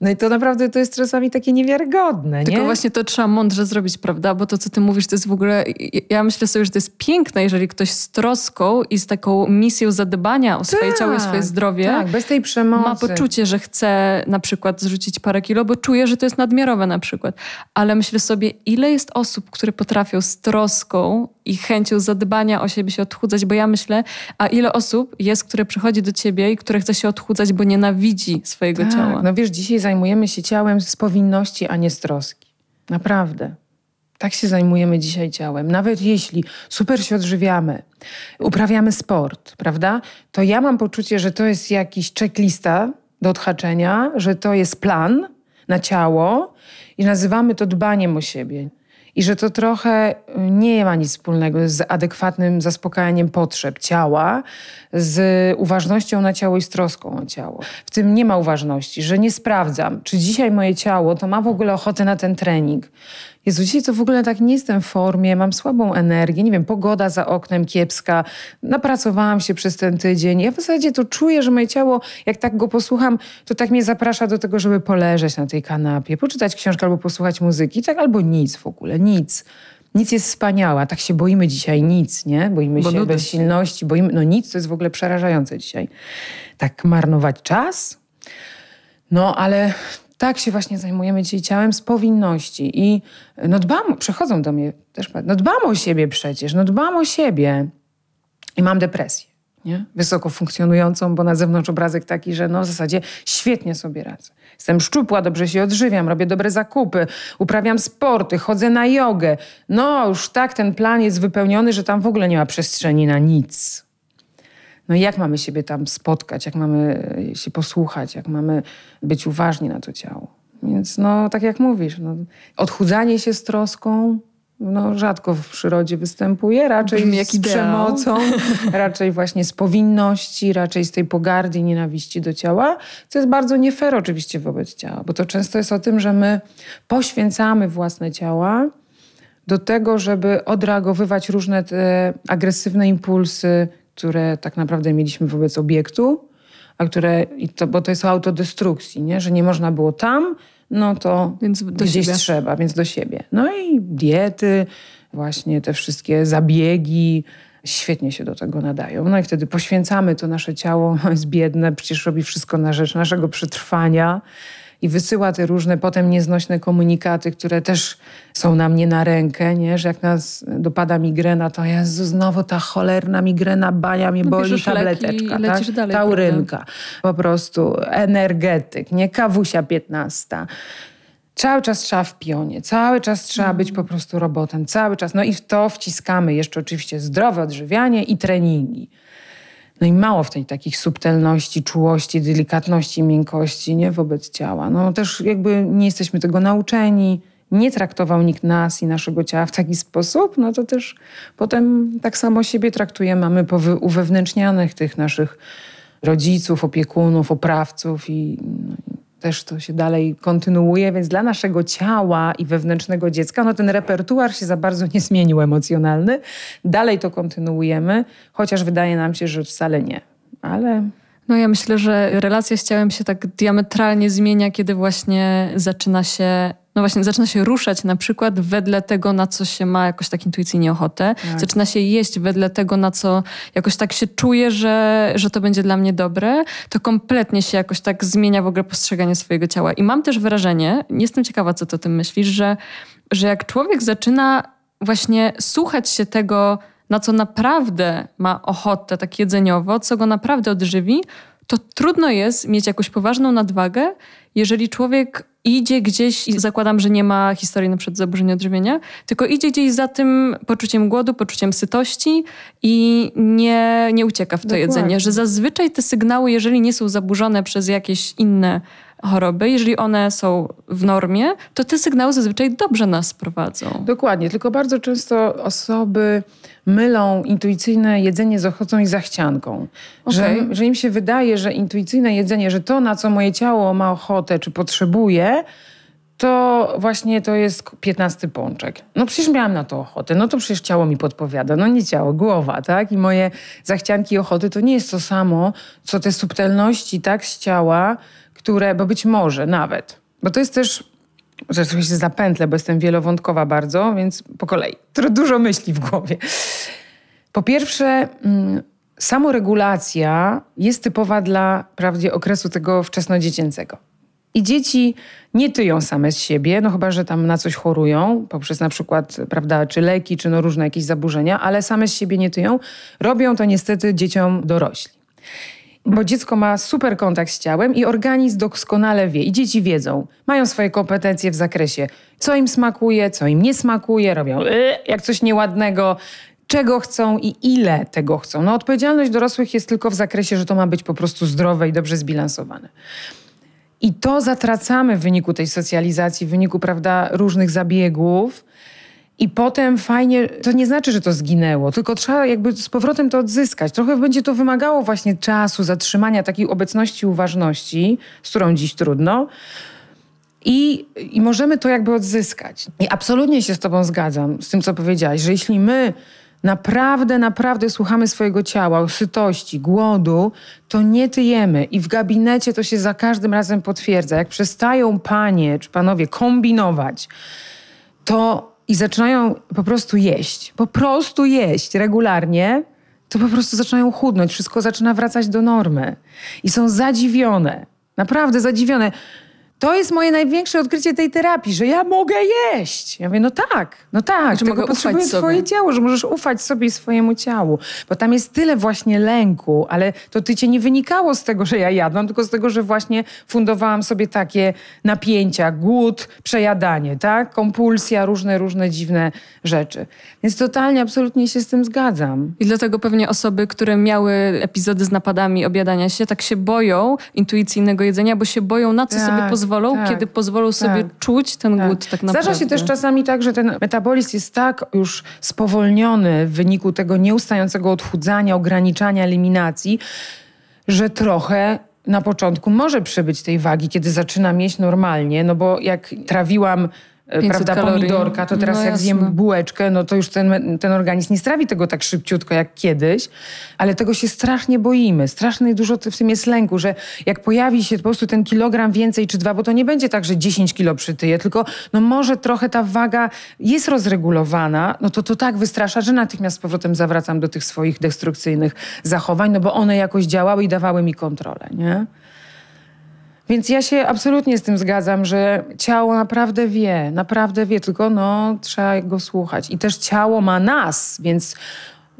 No i to naprawdę to jest czasami takie niewiarygodne. Tylko nie? właśnie to trzeba mądrze zrobić, prawda? Bo to, co ty mówisz, to jest w ogóle. Ja myślę sobie, że to jest piękne, jeżeli ktoś z troską i z taką misją zadbania o swoje tak, ciało i swoje zdrowie. Tak, bez tej przemocy. Ma poczucie, że chce na przykład zrzucić parę kilo, bo czuje, że to jest nadmiarowe na przykład. Ale myślę sobie, ile jest osób, które potrafią z troską i chęcią zadbania o siebie się odchudzać, bo ja myślę, a ile osób jest, które przychodzi do ciebie i które chce się odchudzać, bo nienawidzi swojego tak, ciała. No wiesz, dzisiaj zajmujemy się ciałem z powinności, a nie z troski. Naprawdę. Tak się zajmujemy dzisiaj ciałem. Nawet jeśli super się odżywiamy, uprawiamy sport, prawda? To ja mam poczucie, że to jest jakiś checklista do odhaczenia, że to jest plan na ciało i nazywamy to dbaniem o siebie i że to trochę y, nie ma nic wspólnego z adekwatnym zaspokajaniem potrzeb ciała, z uważnością na ciało i z troską o ciało. W tym nie ma uważności, że nie sprawdzam, czy dzisiaj moje ciało to ma w ogóle ochotę na ten trening, Jezu, dzisiaj to w ogóle tak nie jestem w formie, mam słabą energię, nie wiem, pogoda za oknem kiepska, napracowałam się przez ten tydzień. Ja w zasadzie to czuję, że moje ciało, jak tak go posłucham, to tak mnie zaprasza do tego, żeby poleżeć na tej kanapie, poczytać książkę albo posłuchać muzyki, tak albo nic w ogóle, nic. Nic jest wspaniała, tak się boimy dzisiaj nic, nie? Boimy Bo się nudy. bezsilności, boimy, no nic, to jest w ogóle przerażające dzisiaj. Tak marnować czas? No, ale tak się właśnie zajmujemy dzisiaj ciałem z powinności i no dbam, przychodzą do mnie też, no dbam o siebie przecież, no dbam o siebie i mam depresję, nie? Wysoko funkcjonującą, bo na zewnątrz obrazek taki, że no w zasadzie świetnie sobie radzę. Jestem szczupła, dobrze się odżywiam, robię dobre zakupy, uprawiam sporty, chodzę na jogę. No już tak ten plan jest wypełniony, że tam w ogóle nie ma przestrzeni na nic. No i jak mamy siebie tam spotkać, jak mamy się posłuchać, jak mamy być uważni na to ciało. Więc no, tak jak mówisz, no, odchudzanie się z troską no, rzadko w przyrodzie występuje, raczej Brzmi z przemocą, raczej właśnie z powinności, raczej z tej pogardy i nienawiści do ciała, co jest bardzo nie fair oczywiście wobec ciała, bo to często jest o tym, że my poświęcamy własne ciała do tego, żeby odreagowywać różne te agresywne impulsy, które tak naprawdę mieliśmy wobec obiektu, a które, to, bo to jest o autodestrukcji, nie? że nie można było tam, no to gdzieś siebie. trzeba, więc do siebie. No i diety, właśnie te wszystkie zabiegi, świetnie się do tego nadają. No i wtedy poświęcamy to nasze ciało, jest biedne, przecież robi wszystko na rzecz naszego przetrwania i wysyła te różne potem nieznośne komunikaty, które też są nam nie na rękę, nie? że jak nas dopada migrena, to Jezu, znowu ta cholerna migrena, baja mnie no, boli, tableteczka, tak? dalej, taurynka, prawda? po prostu energetyk, nie? Kawusia 15. Cały czas trzeba w pionie, cały czas trzeba być po prostu robotem, cały czas. No i w to wciskamy jeszcze oczywiście zdrowe odżywianie i treningi. No i mało w tej takich subtelności, czułości, delikatności, miękkości nie wobec ciała. No też jakby nie jesteśmy tego nauczeni, nie traktował nikt nas i naszego ciała w taki sposób, no to też potem tak samo siebie traktujemy. Mamy uwewnętrznianych tych naszych rodziców, opiekunów, oprawców i no, też to się dalej kontynuuje, więc dla naszego ciała i wewnętrznego dziecka, no ten repertuar się za bardzo nie zmienił emocjonalny. Dalej to kontynuujemy, chociaż wydaje nam się, że wcale nie. Ale no ja myślę, że relacja z ciałem się tak diametralnie zmienia, kiedy właśnie zaczyna się no właśnie zaczyna się ruszać na przykład wedle tego, na co się ma jakoś tak intuicyjnie ochotę. Tak. Zaczyna się jeść wedle tego, na co jakoś tak się czuje, że, że to będzie dla mnie dobre. To kompletnie się jakoś tak zmienia w ogóle postrzeganie swojego ciała. I mam też wrażenie, jestem ciekawa, co ty o tym myślisz, że, że jak człowiek zaczyna właśnie słuchać się tego, na co naprawdę ma ochotę tak jedzeniowo, co go naprawdę odżywi, to trudno jest mieć jakąś poważną nadwagę, jeżeli człowiek idzie gdzieś i zakładam, że nie ma historii na przykład zaburzenia odżywienia, tylko idzie gdzieś za tym poczuciem głodu, poczuciem sytości i nie, nie ucieka w to Dokładnie. jedzenie. Że zazwyczaj te sygnały, jeżeli nie są zaburzone przez jakieś inne choroby, jeżeli one są w normie, to te sygnały zazwyczaj dobrze nas prowadzą. Dokładnie, tylko bardzo często osoby mylą intuicyjne jedzenie z ochotą i zachcianką. Okay. Że, że im się wydaje, że intuicyjne jedzenie, że to, na co moje ciało ma ochotę czy potrzebuje, to właśnie to jest piętnasty pączek. No przecież miałam na to ochotę, no to przecież ciało mi podpowiada, no nie ciało, głowa, tak? I moje zachcianki i ochoty to nie jest to samo, co te subtelności, tak, z ciała, które, bo być może nawet, bo to jest też, że trochę się zapętlę, bo jestem wielowątkowa bardzo, więc po kolei. Dużo myśli w głowie. Po pierwsze, mm, samoregulacja jest typowa dla prawdzie okresu tego wczesnodziecięcego. I dzieci nie tyją same z siebie, no chyba, że tam na coś chorują, poprzez na przykład, prawda, czy leki, czy no różne jakieś zaburzenia, ale same z siebie nie tyją. Robią to niestety dzieciom dorośli bo dziecko ma super kontakt z ciałem i organizm doskonale wie i dzieci wiedzą, mają swoje kompetencje w zakresie, co im smakuje, co im nie smakuje, robią yy, jak coś nieładnego, czego chcą i ile tego chcą. No odpowiedzialność dorosłych jest tylko w zakresie, że to ma być po prostu zdrowe i dobrze zbilansowane. I to zatracamy w wyniku tej socjalizacji, w wyniku prawda, różnych zabiegów, i potem fajnie, to nie znaczy, że to zginęło, tylko trzeba jakby z powrotem to odzyskać. Trochę będzie to wymagało właśnie czasu, zatrzymania takiej obecności, uważności, z którą dziś trudno. I, I możemy to jakby odzyskać. I absolutnie się z Tobą zgadzam, z tym, co powiedziałaś, że jeśli my naprawdę, naprawdę słuchamy swojego ciała, sytości, głodu, to nie tyjemy. I w gabinecie to się za każdym razem potwierdza. Jak przestają panie czy panowie kombinować, to i zaczynają po prostu jeść, po prostu jeść regularnie, to po prostu zaczynają chudnąć, wszystko zaczyna wracać do normy. I są zadziwione, naprawdę zadziwione. To jest moje największe odkrycie tej terapii, że ja mogę jeść. Ja mówię, no tak, no tak, że mogę potrzebuje ufać twoje sobie. ciało, że możesz ufać sobie i swojemu ciału. Bo tam jest tyle właśnie lęku, ale to tycie nie wynikało z tego, że ja jadłam, tylko z tego, że właśnie fundowałam sobie takie napięcia, głód, przejadanie, tak? Kompulsja, różne, różne dziwne rzeczy. Więc totalnie, absolutnie się z tym zgadzam. I dlatego pewnie osoby, które miały epizody z napadami objadania się, tak się boją intuicyjnego jedzenia, bo się boją na co tak. sobie pozwolić pozwolą, tak, kiedy pozwolą sobie tak, czuć ten tak. głód tak naprawdę. Zdarza się też czasami tak, że ten metabolizm jest tak już spowolniony w wyniku tego nieustającego odchudzania, ograniczania, eliminacji, że trochę na początku może przybyć tej wagi, kiedy zaczynam jeść normalnie, no bo jak trawiłam prawda, kalorii. pomidorka, to teraz no jak zjem bułeczkę, no to już ten, ten organizm nie strawi tego tak szybciutko jak kiedyś, ale tego się strasznie boimy. Strasznie dużo w tym jest lęku, że jak pojawi się po prostu ten kilogram więcej czy dwa, bo to nie będzie tak, że 10 kilo przytyje, tylko no może trochę ta waga jest rozregulowana, no to to tak wystrasza, że natychmiast z powrotem zawracam do tych swoich destrukcyjnych zachowań, no bo one jakoś działały i dawały mi kontrolę, nie? Więc ja się absolutnie z tym zgadzam, że ciało naprawdę wie, naprawdę wie, tylko no, trzeba go słuchać. I też ciało ma nas, więc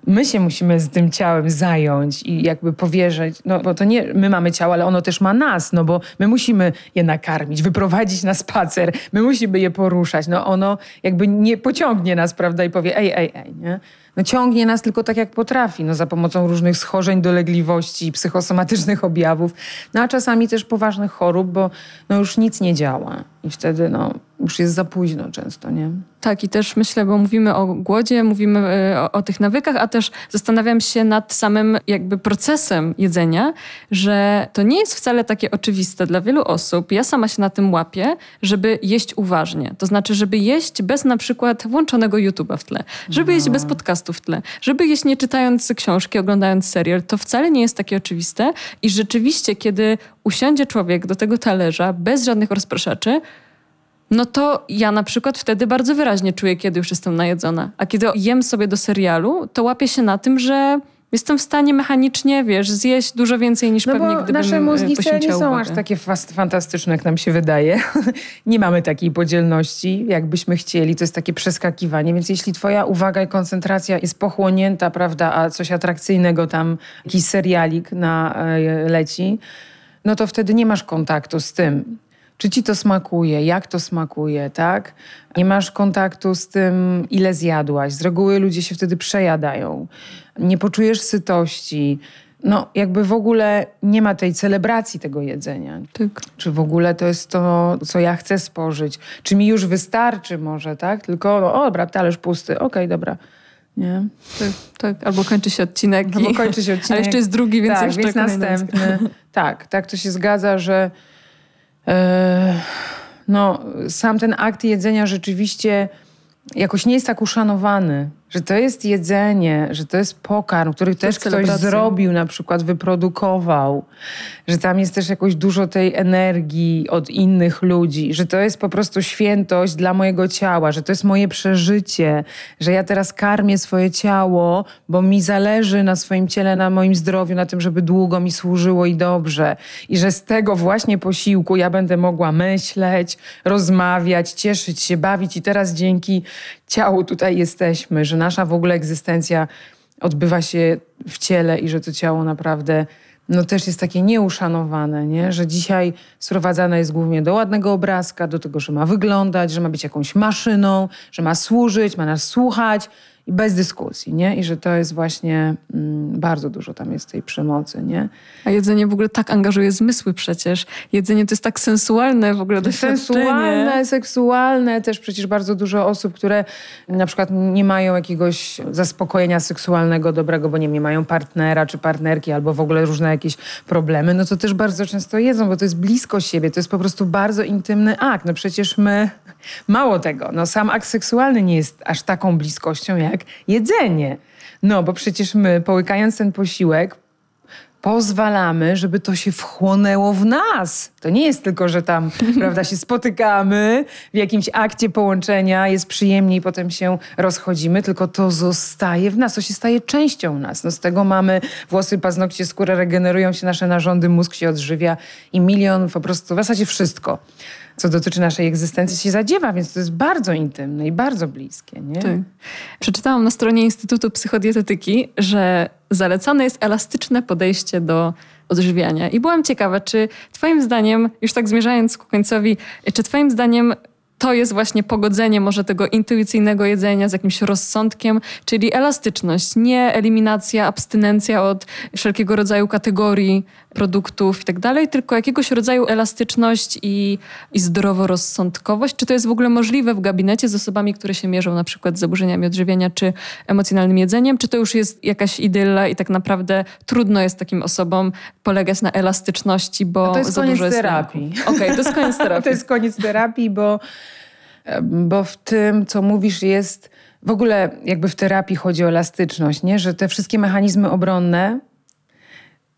my się musimy z tym ciałem zająć i jakby powierzyć, no bo to nie my mamy ciało, ale ono też ma nas, no bo my musimy je nakarmić, wyprowadzić na spacer, my musimy je poruszać, no ono jakby nie pociągnie nas, prawda, i powie ej, ej, ej, nie? No, ciągnie nas tylko tak, jak potrafi, no, za pomocą różnych schorzeń, dolegliwości, psychosomatycznych objawów, no, a czasami też poważnych chorób, bo no, już nic nie działa i wtedy no, już jest za późno często, nie? Tak, i też myślę, bo mówimy o głodzie, mówimy e, o, o, tych nawykach, a też zastanawiam się nad samym jakby procesem jedzenia, że to nie jest wcale takie oczywiste dla wielu osób. Ja sama się na tym łapię, żeby jeść uważnie. To znaczy, żeby jeść bez na przykład włączonego YouTube'a w tle, żeby no. jeść bez podcastu w tle, żeby jeść nie czytając książki, oglądając serial. To wcale nie jest takie oczywiste i rzeczywiście, kiedy usiądzie człowiek do tego talerza bez żadnych rozpraszaczy, no to ja na przykład wtedy bardzo wyraźnie czuję, kiedy już jestem najedzona. A kiedy jem sobie do serialu, to łapię się na tym, że jestem w stanie mechanicznie, wiesz, zjeść dużo więcej niż no pewnie gdybym nasze e, mózgi wcale nie są aż takie fantastyczne, jak nam się wydaje. nie mamy takiej podzielności, jakbyśmy chcieli. To jest takie przeskakiwanie. Więc jeśli twoja uwaga i koncentracja jest pochłonięta, prawda, a coś atrakcyjnego tam, jakiś serialik na, e, leci, no to wtedy nie masz kontaktu z tym, czy ci to smakuje, jak to smakuje, tak? Nie masz kontaktu z tym, ile zjadłaś. Z reguły ludzie się wtedy przejadają. Nie poczujesz sytości. No, jakby w ogóle nie ma tej celebracji tego jedzenia. Tak. Czy w ogóle to jest to, co ja chcę spożyć? Czy mi już wystarczy może, tak? Tylko, no, o dobra, talerz pusty, okej, dobra. Nie? Tak, tak. Albo kończy się odcinek. Albo kończy się odcinek. Ale jeszcze jest drugi, więc tak, jeszcze więc kolejny następny. tak, tak to się zgadza, że no, sam ten akt jedzenia rzeczywiście jakoś nie jest tak uszanowany. Że to jest jedzenie, że to jest pokarm, który też jest ktoś zrobił, na przykład wyprodukował, że tam jest też jakoś dużo tej energii od innych ludzi, że to jest po prostu świętość dla mojego ciała, że to jest moje przeżycie, że ja teraz karmię swoje ciało, bo mi zależy na swoim ciele, na moim zdrowiu, na tym, żeby długo mi służyło i dobrze. I że z tego właśnie posiłku ja będę mogła myśleć, rozmawiać, cieszyć się, bawić. I teraz dzięki ciału tutaj jesteśmy, że nasza w ogóle egzystencja odbywa się w ciele i że to ciało naprawdę no też jest takie nieuszanowane, nie? że dzisiaj sprowadzane jest głównie do ładnego obrazka, do tego, że ma wyglądać, że ma być jakąś maszyną, że ma służyć, ma nas słuchać i bez dyskusji, nie? I że to jest właśnie mm, bardzo dużo tam jest tej przemocy, nie? A jedzenie w ogóle tak angażuje zmysły przecież. Jedzenie to jest tak sensualne w ogóle doświadczenie. Sensualne, seksualne, też przecież bardzo dużo osób, które na przykład nie mają jakiegoś zaspokojenia seksualnego dobrego, bo nie, wiem, nie mają partnera czy partnerki, albo w ogóle różne jakieś problemy, no to też bardzo często jedzą, bo to jest blisko siebie, to jest po prostu bardzo intymny akt. No przecież my, mało tego, no sam akt seksualny nie jest aż taką bliskością jak jedzenie. No bo przecież my, połykając ten posiłek, pozwalamy, żeby to się wchłonęło w nas. To nie jest tylko, że tam prawda, się spotykamy w jakimś akcie połączenia, jest przyjemnie i potem się rozchodzimy, tylko to zostaje w nas, to się staje częścią nas. No, z tego mamy włosy, paznokcie, skóra, regenerują się nasze narządy, mózg się odżywia i milion po prostu, w zasadzie wszystko, co dotyczy naszej egzystencji się zadziewa, więc to jest bardzo intymne i bardzo bliskie. Nie? Tak. Przeczytałam na stronie Instytutu Psychodietetyki, że zalecane jest elastyczne podejście do odżywiania. I byłam ciekawa, czy Twoim zdaniem, już tak zmierzając ku końcowi, czy Twoim zdaniem to jest właśnie pogodzenie może tego intuicyjnego jedzenia z jakimś rozsądkiem, czyli elastyczność, nie eliminacja, abstynencja od wszelkiego rodzaju kategorii produktów i tak dalej, tylko jakiegoś rodzaju elastyczność i, i zdroworozsądkowość. Czy to jest w ogóle możliwe w gabinecie z osobami, które się mierzą na przykład z zaburzeniami odżywiania czy emocjonalnym jedzeniem? Czy to już jest jakaś idylla i tak naprawdę trudno jest takim osobom polegać na elastyczności, bo to jest za koniec dużo jest terapii. Okej, to jest koniec terapii. To jest koniec terapii, bo, bo w tym, co mówisz, jest w ogóle jakby w terapii chodzi o elastyczność, nie? że te wszystkie mechanizmy obronne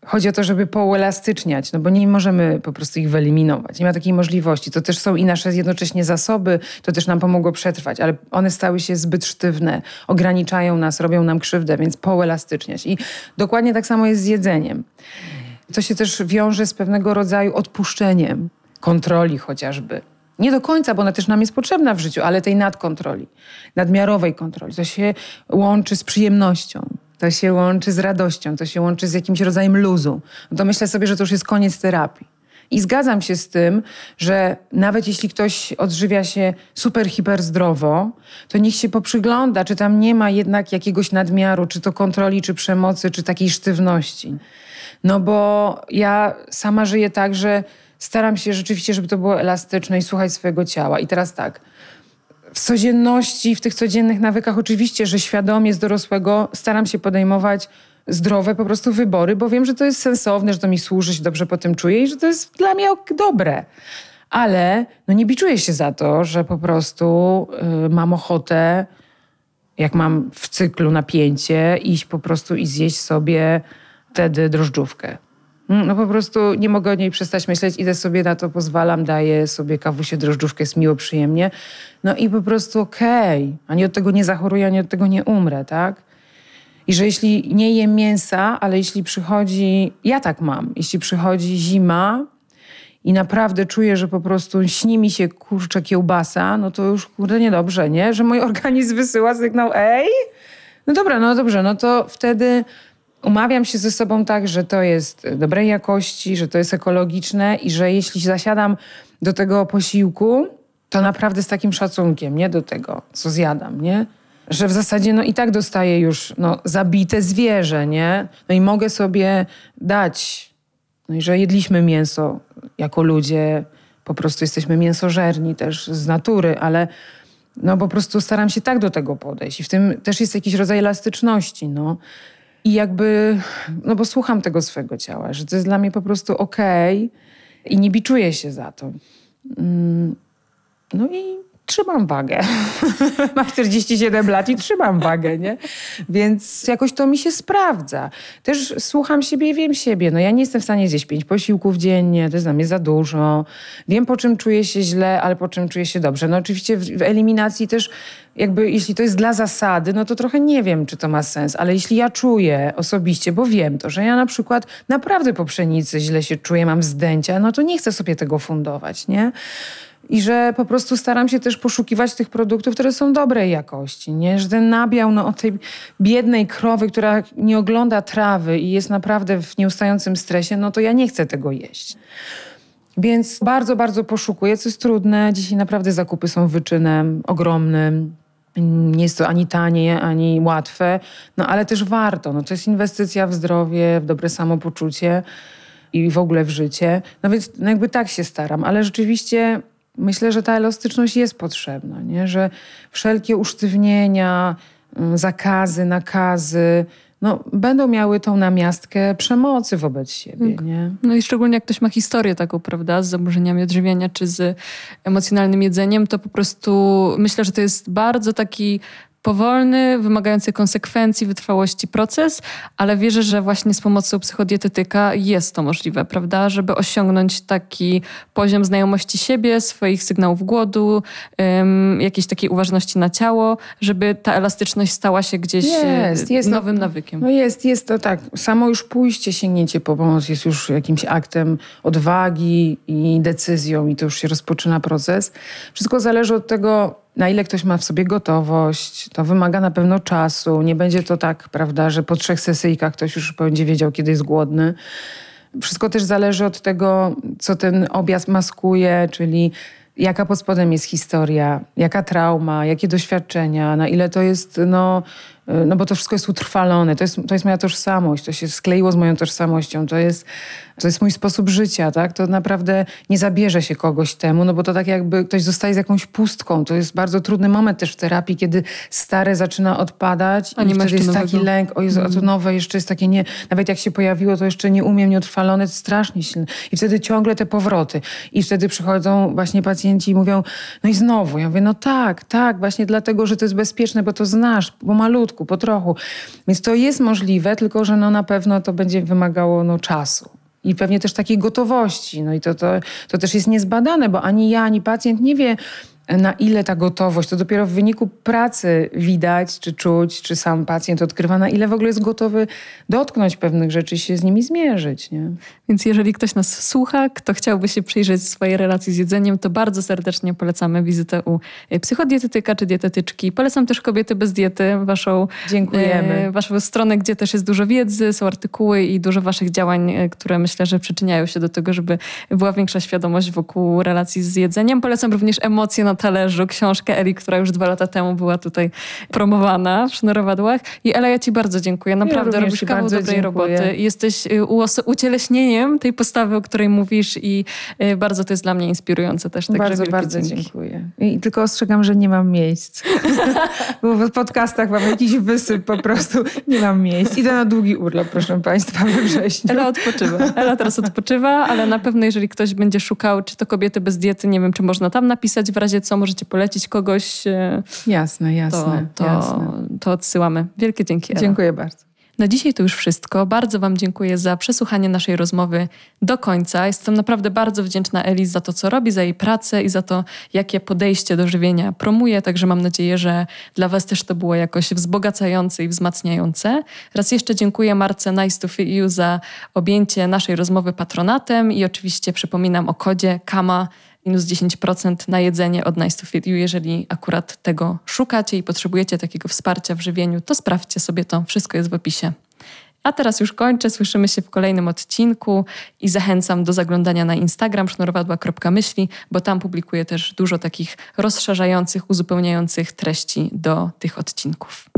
chodzi o to, żeby pouelastyczniać, no bo nie możemy po prostu ich wyeliminować. Nie ma takiej możliwości. To też są i nasze jednocześnie zasoby, to też nam pomogło przetrwać, ale one stały się zbyt sztywne, ograniczają nas, robią nam krzywdę, więc pouelastyczniać. I dokładnie tak samo jest z jedzeniem. To się też wiąże z pewnego rodzaju odpuszczeniem, kontroli chociażby. Nie do końca, bo ona też nam jest potrzebna w życiu, ale tej nadkontroli, nadmiarowej kontroli. To się łączy z przyjemnością, to się łączy z radością, to się łączy z jakimś rodzajem luzu. No to myślę sobie, że to już jest koniec terapii. I zgadzam się z tym, że nawet jeśli ktoś odżywia się super, hiper zdrowo, to niech się poprzygląda, czy tam nie ma jednak jakiegoś nadmiaru, czy to kontroli, czy przemocy, czy takiej sztywności. No bo ja sama żyję tak, że staram się rzeczywiście, żeby to było elastyczne i słuchać swojego ciała. I teraz tak, w codzienności, w tych codziennych nawykach, oczywiście, że świadomie z dorosłego staram się podejmować zdrowe po prostu wybory, bo wiem, że to jest sensowne, że to mi służy, się dobrze po tym czuję i że to jest dla mnie dobre. Ale no nie biczuję się za to, że po prostu y, mam ochotę, jak mam w cyklu napięcie, iść po prostu i zjeść sobie wtedy drożdżówkę. Mm, No po prostu nie mogę o niej przestać myśleć, idę sobie na to, pozwalam, daję sobie kawusie drożdżówkę, jest miło, przyjemnie. No i po prostu okej, ani od tego nie zachoruję, ani od tego nie umrę, tak? I że jeśli nie jem mięsa, ale jeśli przychodzi, ja tak mam, jeśli przychodzi zima i naprawdę czuję, że po prostu śni mi się kurczę kiełbasa, no to już kurde niedobrze, nie? Że mój organizm wysyła sygnał, ej, no dobra, no dobrze, no to wtedy umawiam się ze sobą tak, że to jest dobrej jakości, że to jest ekologiczne i że jeśli zasiadam do tego posiłku, to naprawdę z takim szacunkiem, nie do tego, co zjadam, nie? Że w zasadzie no i tak dostaję już no, zabite zwierzę, nie? No i mogę sobie dać, no i że jedliśmy mięso jako ludzie, po prostu jesteśmy mięsożerni też z natury, ale no po prostu staram się tak do tego podejść. I w tym też jest jakiś rodzaj elastyczności, no. I jakby, no bo słucham tego swojego ciała, że to jest dla mnie po prostu okej okay i nie biczuję się za to. Mm, no i trzymam wagę. Mam 47 lat i trzymam wagę, nie? Więc jakoś to mi się sprawdza. Też słucham siebie i wiem siebie. No ja nie jestem w stanie zjeść pięć posiłków dziennie, to jest dla mnie za dużo. Wiem, po czym czuję się źle, ale po czym czuję się dobrze. No oczywiście w, w eliminacji też jakby jeśli to jest dla zasady, no to trochę nie wiem, czy to ma sens, ale jeśli ja czuję osobiście, bo wiem to, że ja na przykład naprawdę po pszenicy źle się czuję, mam zdęcia, no to nie chcę sobie tego fundować, nie? I że po prostu staram się też poszukiwać tych produktów, które są dobrej jakości, nie? Że ten nabiał no, od tej biednej krowy, która nie ogląda trawy i jest naprawdę w nieustającym stresie, no to ja nie chcę tego jeść. Więc bardzo, bardzo poszukuję, co jest trudne. Dzisiaj naprawdę zakupy są wyczynem ogromnym. Nie jest to ani tanie, ani łatwe, no ale też warto. No, to jest inwestycja w zdrowie, w dobre samopoczucie i w ogóle w życie. No więc no jakby tak się staram, ale rzeczywiście myślę, że ta elastyczność jest potrzebna, nie? że wszelkie usztywnienia, mm, zakazy, nakazy, no, będą miały tą namiastkę przemocy wobec siebie. Tak. Nie? No i szczególnie jak ktoś ma historię taką, prawda, z zaburzeniami odżywiania czy z emocjonalnym jedzeniem, to po prostu myślę, że to jest bardzo taki powolny, wymagający konsekwencji, wytrwałości proces, ale wierzę, że właśnie z pomocą psychodietetyka jest to możliwe, prawda? Żeby osiągnąć taki poziom znajomości siebie, swoich sygnałów głodu, um, jakiejś takiej uważności na ciało, żeby ta elastyczność stała się gdzieś jest, jest nowym to, nawykiem. No jest, jest to tak. Samo już pójście, sięgnięcie po pomoc jest już jakimś aktem odwagi i decyzją i to już się rozpoczyna proces. Wszystko zależy od tego, na ile ktoś ma w sobie gotowość, to wymaga na pewno czasu. Nie będzie to tak, prawda, że po trzech sesyjkach ktoś już będzie wiedział, kiedy jest głodny. Wszystko też zależy od tego, co ten objazd maskuje, czyli jaka pod spodem jest historia, jaka trauma, jakie doświadczenia, na ile to jest no, no bo to wszystko jest utrwalone, to jest, to jest moja tożsamość, to się skleiło z moją tożsamością, to jest, to jest mój sposób życia, tak? To naprawdę nie zabierze się kogoś temu, no bo to tak jakby ktoś zostaje z jakąś pustką. To jest bardzo trudny moment też w terapii, kiedy stare zaczyna odpadać a nie i wtedy jest nowego. taki lęk, o Jezu, a to mm. nowe jeszcze jest takie nie, nawet jak się pojawiło, to jeszcze nie umiem, nieutrwalone, to strasznie silne. I wtedy ciągle te powroty. I wtedy przychodzą właśnie pacjenci i mówią, no i znowu. Ja mówię, no tak, tak, właśnie dlatego, że to jest bezpieczne, bo to znasz, bo malutko po trochu. Więc to jest możliwe, tylko że no na pewno to będzie wymagało no, czasu. I pewnie też takiej gotowości. No i to, to, to też jest niezbadane, bo ani ja, ani pacjent nie wie, na ile ta gotowość, to dopiero w wyniku pracy widać, czy czuć, czy sam pacjent odkrywa, na ile w ogóle jest gotowy dotknąć pewnych rzeczy, się z nimi zmierzyć. Nie? Więc jeżeli ktoś nas słucha, kto chciałby się przyjrzeć swojej relacji z jedzeniem, to bardzo serdecznie polecamy wizytę u e, psychodietetyka czy dietetyczki. Polecam też Kobiety bez diety, waszą, Dziękujemy. E, waszą stronę, gdzie też jest dużo wiedzy, są artykuły i dużo waszych działań, e, które myślę, że przyczyniają się do tego, żeby była większa świadomość wokół relacji z jedzeniem. Polecam również emocje na talerzu, książkę Eli, która już dwa lata temu była tutaj promowana w Sznurowadłach. I Ela, ja ci bardzo dziękuję. Naprawdę ja robisz kawał dobrej dziękuję. roboty. Jesteś y, ucieleśnieniem tej postawy, o której mówisz i y, bardzo to jest dla mnie inspirujące też. Także bardzo, bardzo dzięki. dziękuję. I tylko ostrzegam, że nie mam miejsc. Bo w podcastach mam jakiś wysyp po prostu. Nie mam miejsc. Idę na długi urlop, proszę Państwa, we wrześniu. Ela odpoczywa. Ela teraz odpoczywa, ale na pewno jeżeli ktoś będzie szukał, czy to kobiety bez diety, nie wiem, czy można tam napisać w razie co, możecie polecić kogoś. E, jasne, jasne. To, to, jasne. to odsyłamy. Wielkie dzięki. Ela. Dziękuję bardzo. Na dzisiaj to już wszystko. Bardzo Wam dziękuję za przesłuchanie naszej rozmowy do końca. Jestem naprawdę bardzo wdzięczna Elis za to, co robi, za jej pracę i za to, jakie podejście do żywienia promuje. Także mam nadzieję, że dla Was też to było jakoś wzbogacające i wzmacniające. Raz jeszcze dziękuję Marce Nice to Fit You za objęcie naszej rozmowy patronatem i oczywiście przypominam o kodzie KAMA minus 10% na jedzenie od Nice to Fit You. Jeżeli akurat tego szukacie i potrzebujecie takiego wsparcia w żywieniu, to sprawdźcie sobie to. Wszystko jest w opisie. A teraz już kończę. Słyszymy się w kolejnym odcinku i zachęcam do zaglądania na Instagram sznurowadła.myśli, bo tam publikuję też dużo takich rozszerzających, uzupełniających treści do tych odcinków.